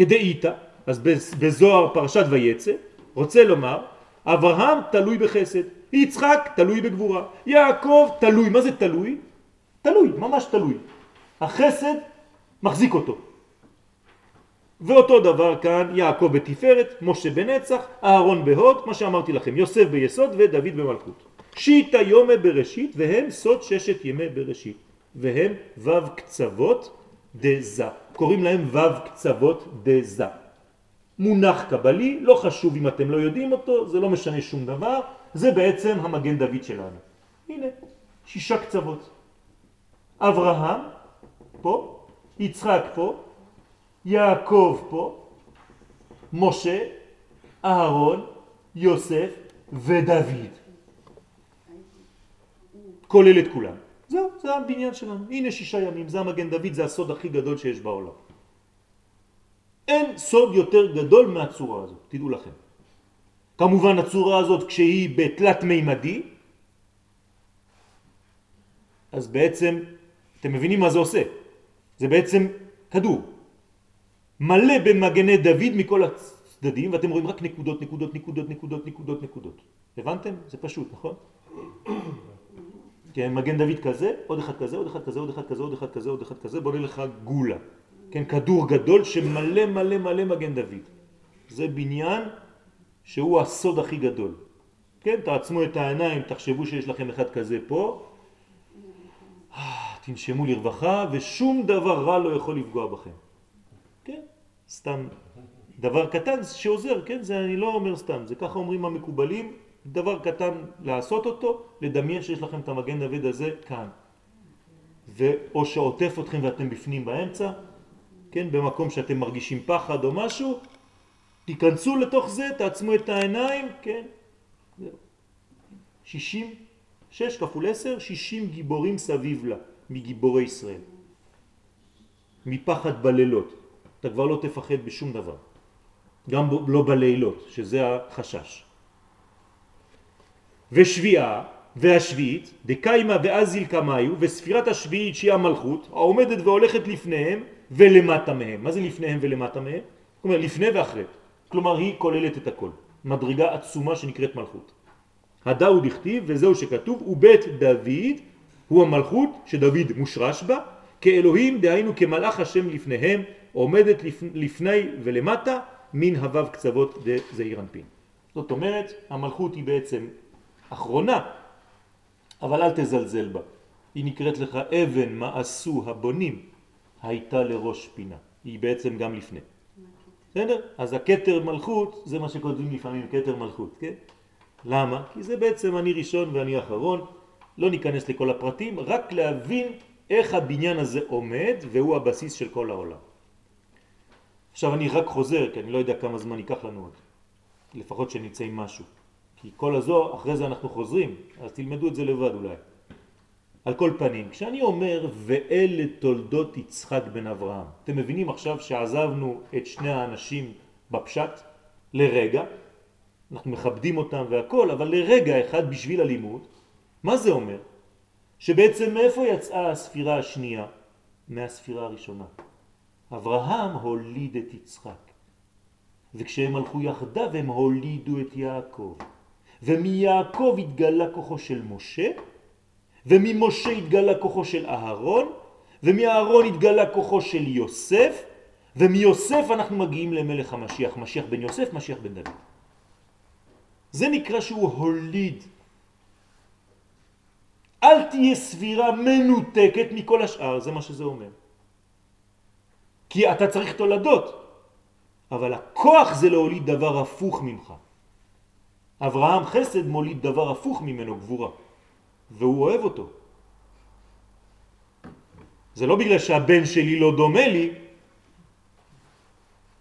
כדאיתא, אז בזוהר פרשת ויצא, רוצה לומר, אברהם תלוי בחסד, יצחק תלוי בגבורה, יעקב תלוי, מה זה תלוי? תלוי, ממש תלוי. החסד מחזיק אותו. ואותו דבר כאן יעקב בתפארת, משה בנצח, אהרון בהוד, מה שאמרתי לכם, יוסף ביסוד ודוד במלכות. שיטה יומי בראשית והם סוד ששת ימי בראשית והם וו קצוות דזה. קוראים להם וו קצוות דזה. מונח קבלי, לא חשוב אם אתם לא יודעים אותו, זה לא משנה שום דבר, זה בעצם המגן דוד שלנו. הנה, שישה קצוות. אברהם פה, יצחק פה, יעקב פה, משה, אהרון, יוסף ודוד. כולל את כולם. זהו, זה הבניין שלנו. הנה שישה ימים, זה המגן דוד, זה הסוד הכי גדול שיש בעולם. אין סוד יותר גדול מהצורה הזאת, תדעו לכם. כמובן הצורה הזאת כשהיא בתלת מימדי, אז בעצם, אתם מבינים מה זה עושה? זה בעצם כדור. מלא במגני דוד מכל הצדדים, ואתם רואים רק נקודות, נקודות, נקודות, נקודות, נקודות. הבנתם? זה פשוט, נכון? כן, מגן דוד כזה, עוד אחד כזה, עוד אחד כזה, עוד אחד כזה, עוד אחד כזה, עוד אחד כזה, בונה לך גולה. כן, כדור גדול שמלא מלא מלא מגן דוד. זה בניין שהוא הסוד הכי גדול. כן, תעצמו את העיניים, תחשבו שיש לכם אחד כזה פה, תנשמו לרווחה ושום דבר רע לא יכול לפגוע בכם. כן, סתם דבר קטן שעוזר, כן, זה אני לא אומר סתם, זה ככה אומרים המקובלים, דבר קטן לעשות אותו, לדמיין שיש לכם את המגן דוד הזה כאן. ואו שעוטף אתכם ואתם בפנים באמצע, כן, במקום שאתם מרגישים פחד או משהו, תיכנסו לתוך זה, תעצמו את העיניים, כן, זהו. 60, 6 כפול 10, 60 גיבורים סביב לה, מגיבורי ישראל. מפחד בלילות. אתה כבר לא תפחד בשום דבר. גם לא בלילות, שזה החשש. ושביעה והשביעית, דקיימה ואזיל קמיו, וספירת השביעית שהיא המלכות, העומדת והולכת לפניהם ולמטה מהם. מה זה לפניהם ולמטה מהם? כלומר לפני ואחרי. כלומר היא כוללת את הכל. מדרגה עצומה שנקראת מלכות. הדאו דכתיב וזהו שכתוב ובית דוד הוא המלכות שדוד מושרש בה כאלוהים דהיינו כמלאך השם לפניהם עומדת לפני ולמטה מן הוו קצוות דזעיר אנפין. זאת אומרת המלכות היא בעצם אחרונה אבל אל תזלזל בה. היא נקראת לך אבן מה עשו הבונים הייתה לראש פינה. היא בעצם גם לפני. בסדר? אז הכתר מלכות זה מה שכותבים לפעמים כתר מלכות, כן? למה? כי זה בעצם אני ראשון ואני אחרון, לא ניכנס לכל הפרטים, רק להבין איך הבניין הזה עומד והוא הבסיס של כל העולם. עכשיו אני רק חוזר, כי אני לא יודע כמה זמן ייקח לנו עוד, לפחות שנצא עם משהו. כי כל הזו, אחרי זה אנחנו חוזרים, אז תלמדו את זה לבד אולי. על כל פנים, כשאני אומר ואלה תולדות יצחק בן אברהם, אתם מבינים עכשיו שעזבנו את שני האנשים בפשט לרגע, אנחנו מכבדים אותם והכל, אבל לרגע אחד בשביל הלימוד, מה זה אומר? שבעצם מאיפה יצאה הספירה השנייה? מהספירה הראשונה. אברהם הוליד את יצחק, וכשהם הלכו יחדיו הם הולידו את יעקב, ומיעקב התגלה כוחו של משה, וממשה התגלה כוחו של אהרון, ומאהרון התגלה כוחו של יוסף, ומיוסף אנחנו מגיעים למלך המשיח, משיח בן יוסף, משיח בן דוד. זה נקרא שהוא הוליד. אל תהיה סבירה מנותקת מכל השאר, זה מה שזה אומר. כי אתה צריך תולדות, אבל הכוח זה להוליד דבר הפוך ממך. אברהם חסד מוליד דבר הפוך ממנו, גבורה, והוא אוהב אותו. זה לא בגלל שהבן שלי לא דומה לי,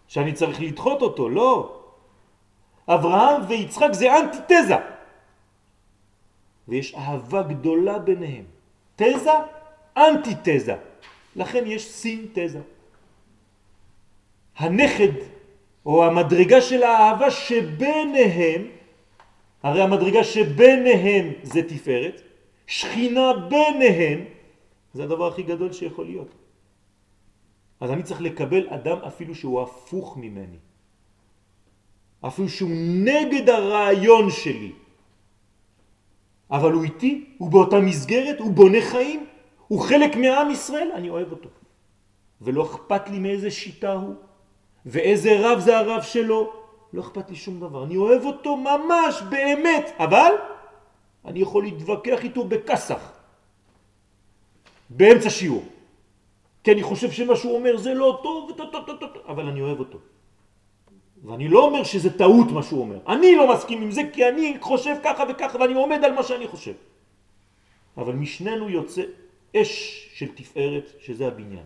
שאני צריך לדחות אותו, לא. אברהם ויצחק זה אנטיתזה. ויש אהבה גדולה ביניהם. תזה, אנטיתזה. לכן יש סינתזה. הנכד או המדרגה של האהבה שביניהם, הרי המדרגה שביניהם זה תפארת, שכינה ביניהם, זה הדבר הכי גדול שיכול להיות. אז אני צריך לקבל אדם אפילו שהוא הפוך ממני. אפילו שהוא נגד הרעיון שלי. אבל הוא איתי, הוא באותה מסגרת, הוא בונה חיים, הוא חלק מעם ישראל, אני אוהב אותו. ולא אכפת לי מאיזה שיטה הוא, ואיזה רב זה הרב שלו, לא אכפת לי שום דבר. אני אוהב אותו ממש, באמת, אבל אני יכול להתווכח איתו בכסח, באמצע שיעור. כי אני חושב שמה שהוא אומר זה לא טוב, אבל אני אוהב אותו. ואני לא אומר שזה טעות מה שהוא אומר. אני לא מסכים עם זה כי אני חושב ככה וככה ואני עומד על מה שאני חושב. אבל משנינו יוצא אש של תפארת שזה הבניין.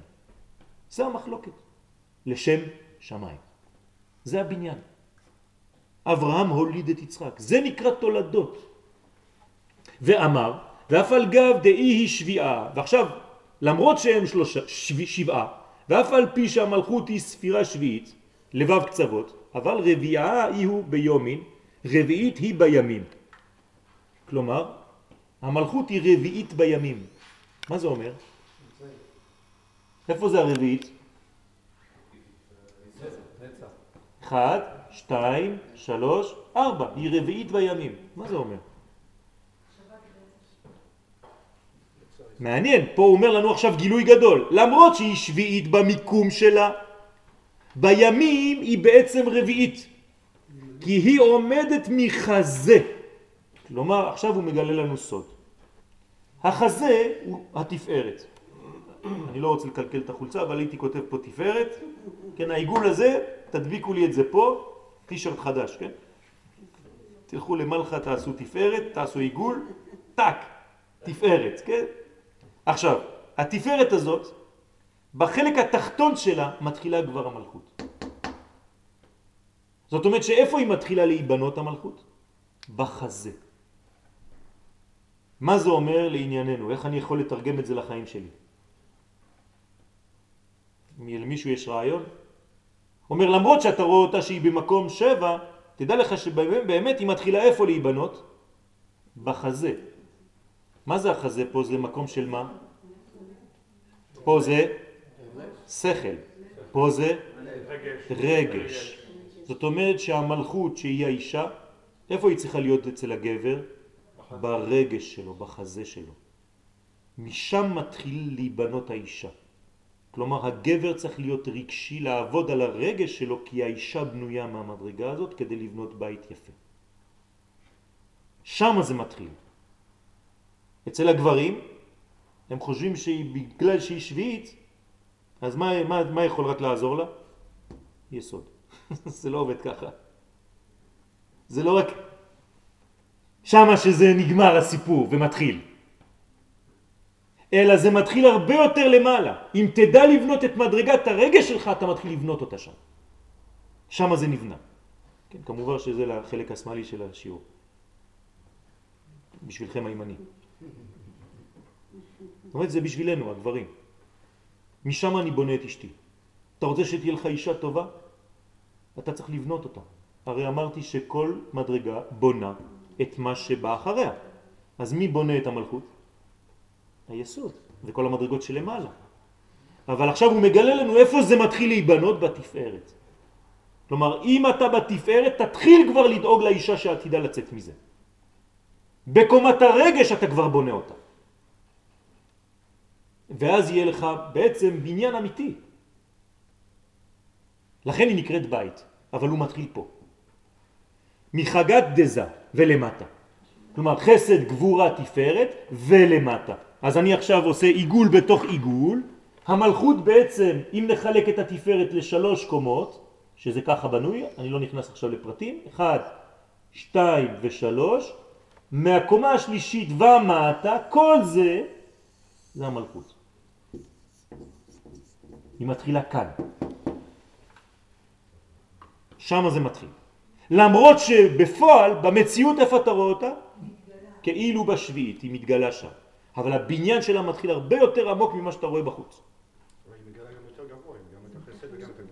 זה המחלוקת. לשם שמיים. זה הבניין. אברהם הוליד את יצחק. זה נקרא תולדות. ואמר, ואף על גב דאי היא שביעה. ועכשיו, למרות שהם שלושה, שבעה, ואף על פי שהמלכות היא ספירה שביעית, לבב קצוות, אבל רביעה היא הוא ביומין, רביעית היא בימים. כלומר, המלכות היא רביעית בימים. מה זה אומר? איפה זה הרביעית? אחד, שתיים, שלוש, ארבע. היא רביעית בימים. מה זה אומר? מעניין, פה הוא אומר לנו עכשיו גילוי גדול. למרות שהיא שביעית במיקום שלה, בימים היא בעצם רביעית, כי היא עומדת מחזה. כלומר, עכשיו הוא מגלה לנו סוד. החזה הוא התפארת. אני לא רוצה לקלקל את החולצה, אבל הייתי כותב פה תפארת. כן, העיגול הזה, תדביקו לי את זה פה, טישרט חדש, כן? תלכו למלכה, תעשו תפארת, תעשו עיגול, טק, תפארת, כן? עכשיו, התפארת הזאת, בחלק התחתון שלה מתחילה כבר המלכות. זאת אומרת שאיפה היא מתחילה להיבנות המלכות? בחזה. מה זה אומר לענייננו? איך אני יכול לתרגם את זה לחיים שלי? למישהו יש רעיון? אומר למרות שאתה רואה אותה שהיא במקום שבע, תדע לך שבאמת היא מתחילה איפה להיבנות? בחזה. מה זה החזה פה? זה מקום של מה? פה זה שכל, פה זה רגש. זאת אומרת שהמלכות שהיא האישה, איפה היא צריכה להיות אצל הגבר? ברגש שלו, בחזה שלו. משם מתחיל להיבנות האישה. כלומר הגבר צריך להיות רגשי, לעבוד על הרגש שלו, כי האישה בנויה מהמדרגה הזאת כדי לבנות בית יפה. שם זה מתחיל. אצל הגברים הם חושבים שבגלל שהיא שביעית, אז מה, מה, מה יכול רק לעזור לה? יסוד. זה לא עובד ככה. זה לא רק שמה שזה נגמר הסיפור ומתחיל. אלא זה מתחיל הרבה יותר למעלה. אם תדע לבנות את מדרגת הרגש שלך, אתה מתחיל לבנות אותה שם. שם זה נבנה. כן, כמובן שזה לחלק השמאלי של השיעור. בשבילכם הימני. זאת אומרת, זה בשבילנו, הגברים. משם אני בונה את אשתי. אתה רוצה שתהיה לך אישה טובה? אתה צריך לבנות אותה. הרי אמרתי שכל מדרגה בונה את מה שבא אחריה. אז מי בונה את המלכות? היסוד, וכל המדרגות שלמעלה. אבל עכשיו הוא מגלה לנו איפה זה מתחיל להיבנות בתפארת. כלומר, אם אתה בתפארת, תתחיל כבר לדאוג לאישה שעתידה לצאת מזה. בקומת הרגש אתה כבר בונה אותה. ואז יהיה לך בעצם בניין אמיתי. לכן היא נקראת בית, אבל הוא מתחיל פה. מחגת דזה ולמטה. כלומר חסד, גבורה, תפארת ולמטה. אז אני עכשיו עושה עיגול בתוך עיגול. המלכות בעצם, אם נחלק את התפארת לשלוש קומות, שזה ככה בנוי, אני לא נכנס עכשיו לפרטים, אחד, שתיים ושלוש, מהקומה השלישית ומטה, כל זה, זה המלכות. היא מתחילה כאן. שם זה מתחיל. למרות שבפועל, במציאות איפה אתה רואה אותה? כאילו בשביעית, היא מתגלה שם. אבל הבניין שלה מתחיל הרבה יותר עמוק ממה שאתה רואה בחוץ.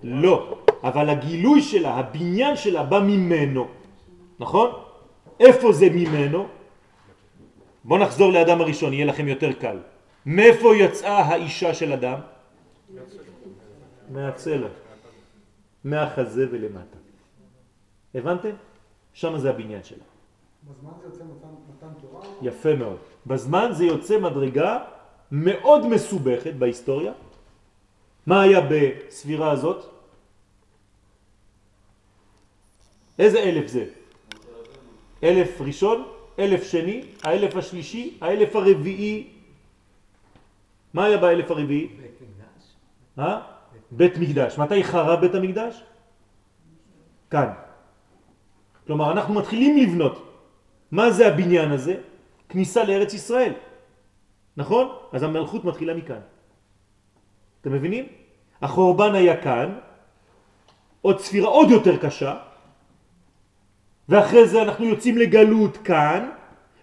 לא, אבל הגילוי שלה, הבניין שלה בא ממנו, נכון? איפה זה ממנו? בואו נחזור לאדם הראשון, יהיה לכם יותר קל. מאיפה יצאה האישה של אדם? מהצלע. מהחזה ולמטה. הבנתם? שם זה הבניין שלה. בזמן זה יוצא מתן תורה? יפה מאוד. בזמן זה יוצא מדרגה מאוד מסובכת בהיסטוריה. מה היה בספירה הזאת? איזה אלף זה? אלף ראשון, אלף שני, האלף השלישי, האלף הרביעי. מה היה באלף הרביעי? בית מקדש. אה? בית מקדש. מתי חרב בית המקדש? כאן. כלומר, אנחנו מתחילים לבנות. מה זה הבניין הזה? כניסה לארץ ישראל. נכון? אז המלכות מתחילה מכאן. אתם מבינים? החורבן היה כאן, עוד ספירה עוד יותר קשה, ואחרי זה אנחנו יוצאים לגלות כאן,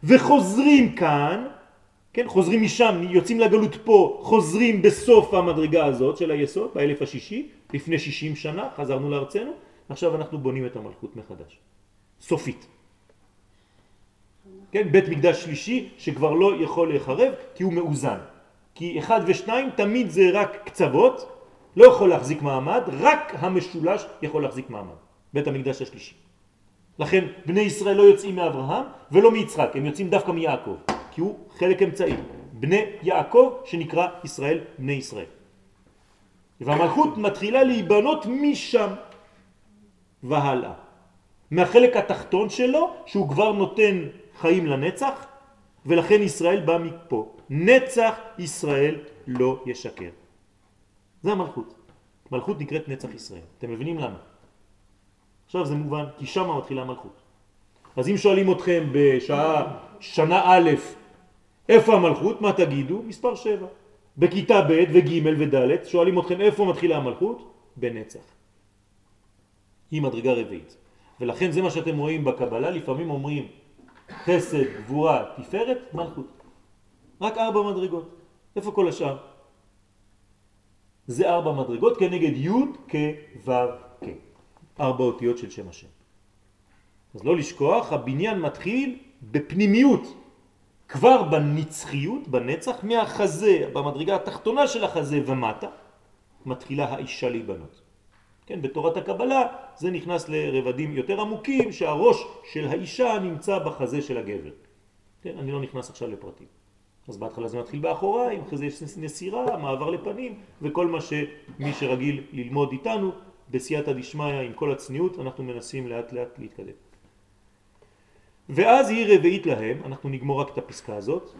וחוזרים כאן, כן, חוזרים משם, יוצאים לגלות פה, חוזרים בסוף המדרגה הזאת של היסוד, באלף השישי, לפני שישים שנה, חזרנו לארצנו, עכשיו אנחנו בונים את המלכות מחדש. סופית. כן, בית מקדש שלישי שכבר לא יכול להיחרב כי הוא מאוזן. כי אחד ושניים תמיד זה רק קצוות, לא יכול להחזיק מעמד, רק המשולש יכול להחזיק מעמד. בית המקדש השלישי. לכן בני ישראל לא יוצאים מאברהם ולא מיצחק, הם יוצאים דווקא מיעקב, כי הוא חלק אמצעי. בני יעקב שנקרא ישראל, בני ישראל. והמלכות מתחילה להיבנות משם והלאה. מהחלק התחתון שלו, שהוא כבר נותן חיים לנצח, ולכן ישראל בא מפה. נצח ישראל לא ישקר. זה המלכות. מלכות נקראת נצח ישראל. אתם מבינים למה? עכשיו זה מובן, כי שם מתחילה המלכות. אז אם שואלים אתכם בשעה שנה א', איפה המלכות? מה תגידו? מספר 7. בכיתה ב' וג' וד' שואלים אתכם איפה מתחילה המלכות? בנצח. היא מדרגה רביעית. ולכן זה מה שאתם רואים בקבלה, לפעמים אומרים חסד, גבורה, תפארת, מלכות. רק ארבע מדרגות. איפה כל השאר? זה ארבע מדרגות כנגד י' כ' ו' כ'. ארבע אותיות של שם השם. אז לא לשכוח, הבניין מתחיל בפנימיות, כבר בנצחיות, בנצח, מהחזה, במדרגה התחתונה של החזה ומטה, מתחילה האישה להיבנות. כן, בתורת הקבלה זה נכנס לרבדים יותר עמוקים שהראש של האישה נמצא בחזה של הגבר. כן, אני לא נכנס עכשיו לפרטים. אז בהתחלה זה מתחיל באחוריים, אחרי זה יש נסירה, מעבר לפנים, וכל מה שמי שרגיל ללמוד איתנו, בסייעתא דשמיא עם כל הצניעות, אנחנו מנסים לאט לאט להתקדם. ואז היא רביעית להם, אנחנו נגמור רק את הפסקה הזאת,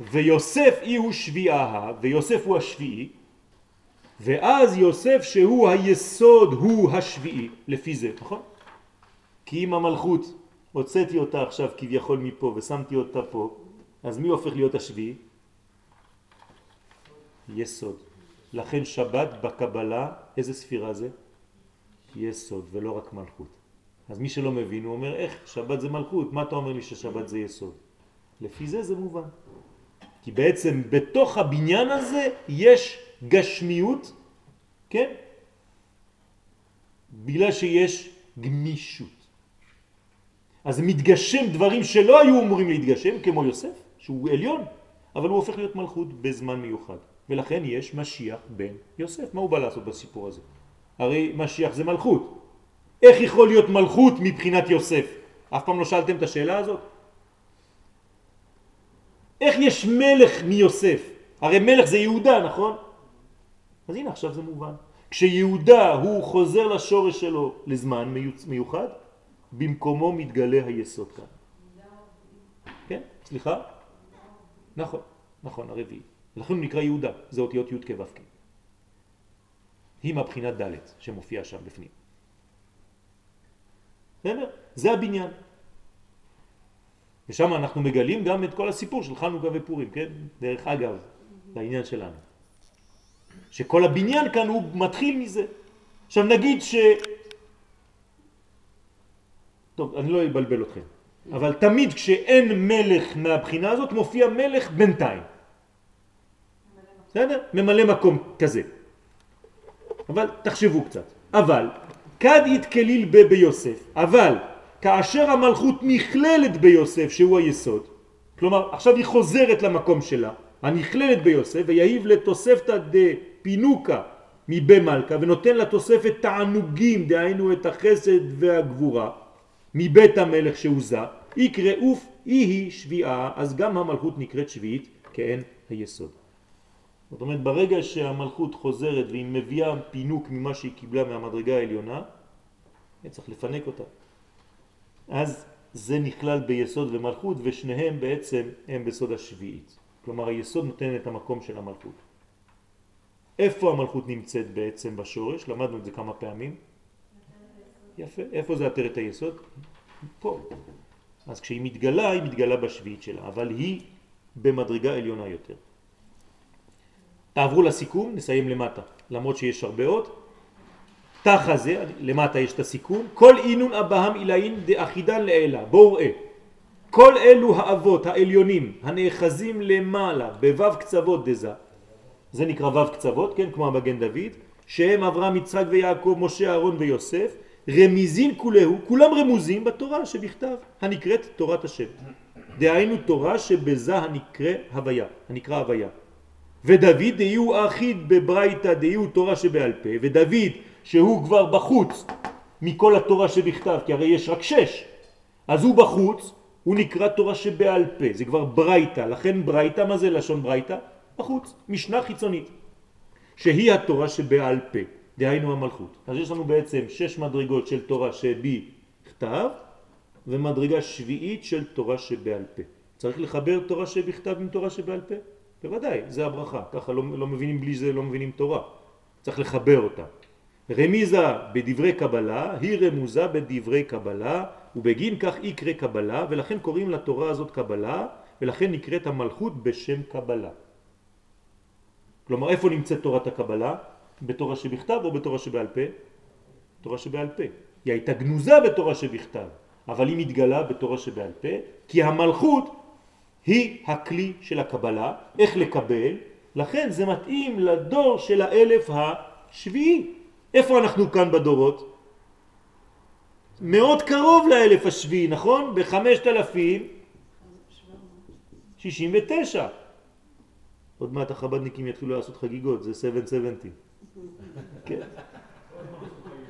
ויוסף אי הוא שביעה, ויוסף הוא השביעי, ואז יוסף שהוא היסוד הוא השביעי, לפי זה, נכון? כי אם המלכות הוצאתי אותה עכשיו כביכול מפה ושמתי אותה פה, אז מי הופך להיות השביעי? יסוד. לכן שבת בקבלה, איזה ספירה זה? יסוד ולא רק מלכות. אז מי שלא מבין הוא אומר איך שבת זה מלכות, מה אתה אומר לי ששבת זה יסוד? לפי זה זה מובן. כי בעצם בתוך הבניין הזה יש גשמיות, כן? בגלל שיש גמישות. אז מתגשם דברים שלא היו אמורים להתגשם, כמו יוסף, שהוא עליון, אבל הוא הופך להיות מלכות בזמן מיוחד. ולכן יש משיח בן יוסף. מה הוא בא לעשות בסיפור הזה? הרי משיח זה מלכות. איך יכול להיות מלכות מבחינת יוסף? אף פעם לא שאלתם את השאלה הזאת? איך יש מלך מיוסף? הרי מלך זה יהודה, נכון? אז הנה עכשיו זה מובן. כשיהודה הוא חוזר לשורש שלו לזמן מיוחד, במקומו מתגלה היסוד כאן. כן? סליחה? נכון, נכון, הרביעי. לכן הוא נקרא יהודה, זה אותיות י' כו' כ'. היא מבחינת ד' שמופיע שם בפנים. בסדר? זה הבניין. ושם אנחנו מגלים גם את כל הסיפור של חנוכה ופורים, כן? דרך אגב, לעניין שלנו. שכל הבניין כאן הוא מתחיל מזה. עכשיו נגיד ש... טוב, אני לא אבלבל אתכם, אבל תמיד כשאין מלך מהבחינה הזאת מופיע מלך בינתיים. בסדר? ממלא מקום כזה. אבל תחשבו קצת. אבל, כד יתכליל ב ביוסף, אבל כאשר המלכות נכללת ביוסף שהוא היסוד, כלומר עכשיו היא חוזרת למקום שלה, הנכללת ביוסף, ויהיב לתוספתא דפינוקה מבי מלכה, ונותן לתוספת תענוגים, דהיינו את החסד והגבורה, מבית המלך שהוא זה, יקראוף אי היא שביעה, אז גם המלכות נקראת שביעית כאין היסוד. זאת אומרת, ברגע שהמלכות חוזרת והיא מביאה פינוק ממה שהיא קיבלה מהמדרגה העליונה, צריך לפנק אותה. אז זה נכלל ביסוד ומלכות, ושניהם בעצם הם בסוד השביעית. כלומר, היסוד נותן את המקום של המלכות. איפה המלכות נמצאת בעצם בשורש? למדנו את זה כמה פעמים. יפה. איפה זה עטרת היסוד? פה. אז כשהיא מתגלה, היא מתגלה בשביעית שלה, אבל היא במדרגה עליונה יותר. תעברו לסיכום, נסיים למטה, למרות שיש הרבה עוד. תח הזה, למטה יש את הסיכום, כל אינון אבהם אילאין דאחידן לאלה, בואו ראה. כל אלו האבות העליונים הנאחזים למעלה בוו קצוות דזה, זה נקרא וו קצוות, כן, כמו המגן דוד, שהם אברהם, יצחק ויעקב, משה, אהרון ויוסף, רמיזין כולהו, כולם רמוזים בתורה שבכתב, הנקראת תורת השם. דהיינו תורה שבזה הנקרא הוויה, הנקרא הוויה. ודוד דהיו אחיד בברייתא דהיו תורה שבעל פה, ודוד שהוא כבר בחוץ מכל התורה שבכתב, כי הרי יש רק שש, אז הוא בחוץ, הוא נקרא תורה שבעל פה, זה כבר ברייתא, לכן ברייתא, מה זה לשון ברייתא? בחוץ, משנה חיצונית, שהיא התורה שבעל פה, דהיינו המלכות. אז יש לנו בעצם שש מדרגות של תורה שבכתב, ומדרגה שביעית של תורה שבעל פה. צריך לחבר תורה שבכתב עם תורה שבעל פה? בוודאי, זה הברכה, ככה לא, לא מבינים בלי זה, לא מבינים תורה. צריך לחבר אותה. רמיזה בדברי קבלה היא רמוזה בדברי קבלה ובגין כך יקרה קבלה ולכן קוראים לתורה הזאת קבלה ולכן נקראת המלכות בשם קבלה. כלומר איפה נמצאת תורת הקבלה? בתורה שבכתב או בתורה שבעל פה? תורה שבעל פה. היא הייתה גנוזה בתורה שבכתב אבל היא מתגלה בתורה שבעל פה כי המלכות היא הכלי של הקבלה, איך לקבל, לכן זה מתאים לדור של האלף השביעי. איפה אנחנו כאן בדורות? מאוד קרוב לאלף השביעי, נכון? בחמשת אלפים שישים ותשע. עוד מעט החבדניקים יתחילו לעשות חגיגות, זה 770. כן.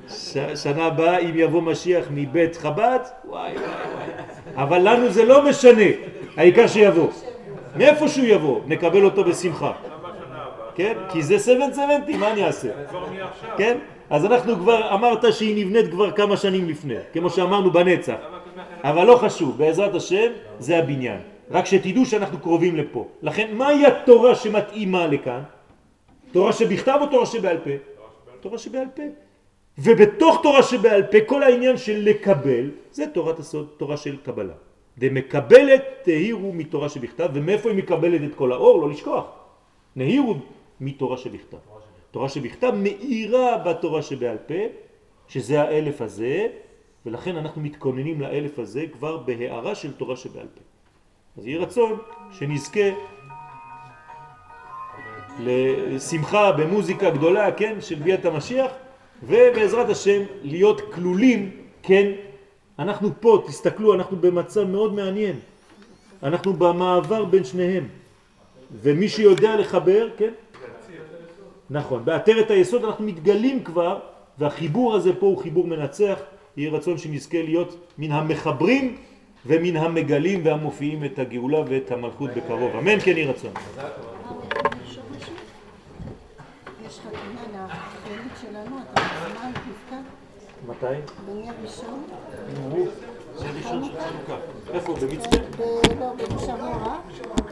ש... שנה הבאה אם יבוא משיח מבית חב"ד, וואי וואי וואי. אבל לנו זה לא משנה, העיקר שיבוא. מאיפה שהוא יבוא, נקבל אותו בשמחה. כן? כי זה 770, מה אני אעשה? כן? אז אנחנו כבר, אמרת שהיא נבנית כבר כמה שנים לפני, כמו שאמרנו בנצח. אבל לא חשוב, בעזרת השם זה הבניין. רק שתדעו שאנחנו קרובים לפה. לכן, מהי התורה שמתאימה לכאן? תורה שבכתב או תורה שבעל פה? תורה שבעל פה. ובתוך תורה שבעל פה כל העניין של לקבל, זה תורת הסוד, תורה של קבלה. דמקבלת תהירו מתורה שבכתב, ומאיפה היא מקבלת את כל האור? לא לשכוח. נהירו מתורה שבכתב. תורה שבכתב מאירה בתורה שבעל פה, שזה האלף הזה, ולכן אנחנו מתכוננים לאלף הזה כבר בהערה של תורה שבעל פה. אז יהי רצון שנזכה לשמחה במוזיקה גדולה, כן, של ביאת המשיח, ובעזרת השם להיות כלולים, כן, אנחנו פה, תסתכלו, אנחנו במצב מאוד מעניין. אנחנו במעבר בין שניהם. ומי שיודע לחבר, כן? נכון, בעטרת היסוד אנחנו מתגלים כבר, והחיבור הזה פה הוא חיבור מנצח. יהיה רצון שנזכה להיות מן המחברים ומן המגלים והמופיעים את הגאולה ואת המלכות בקרוב. אמן כן יהיה רצון. מתי? בנר ראשון, זה ראשון של חנוכה. איפה? במצפה? לא, במושב מורה,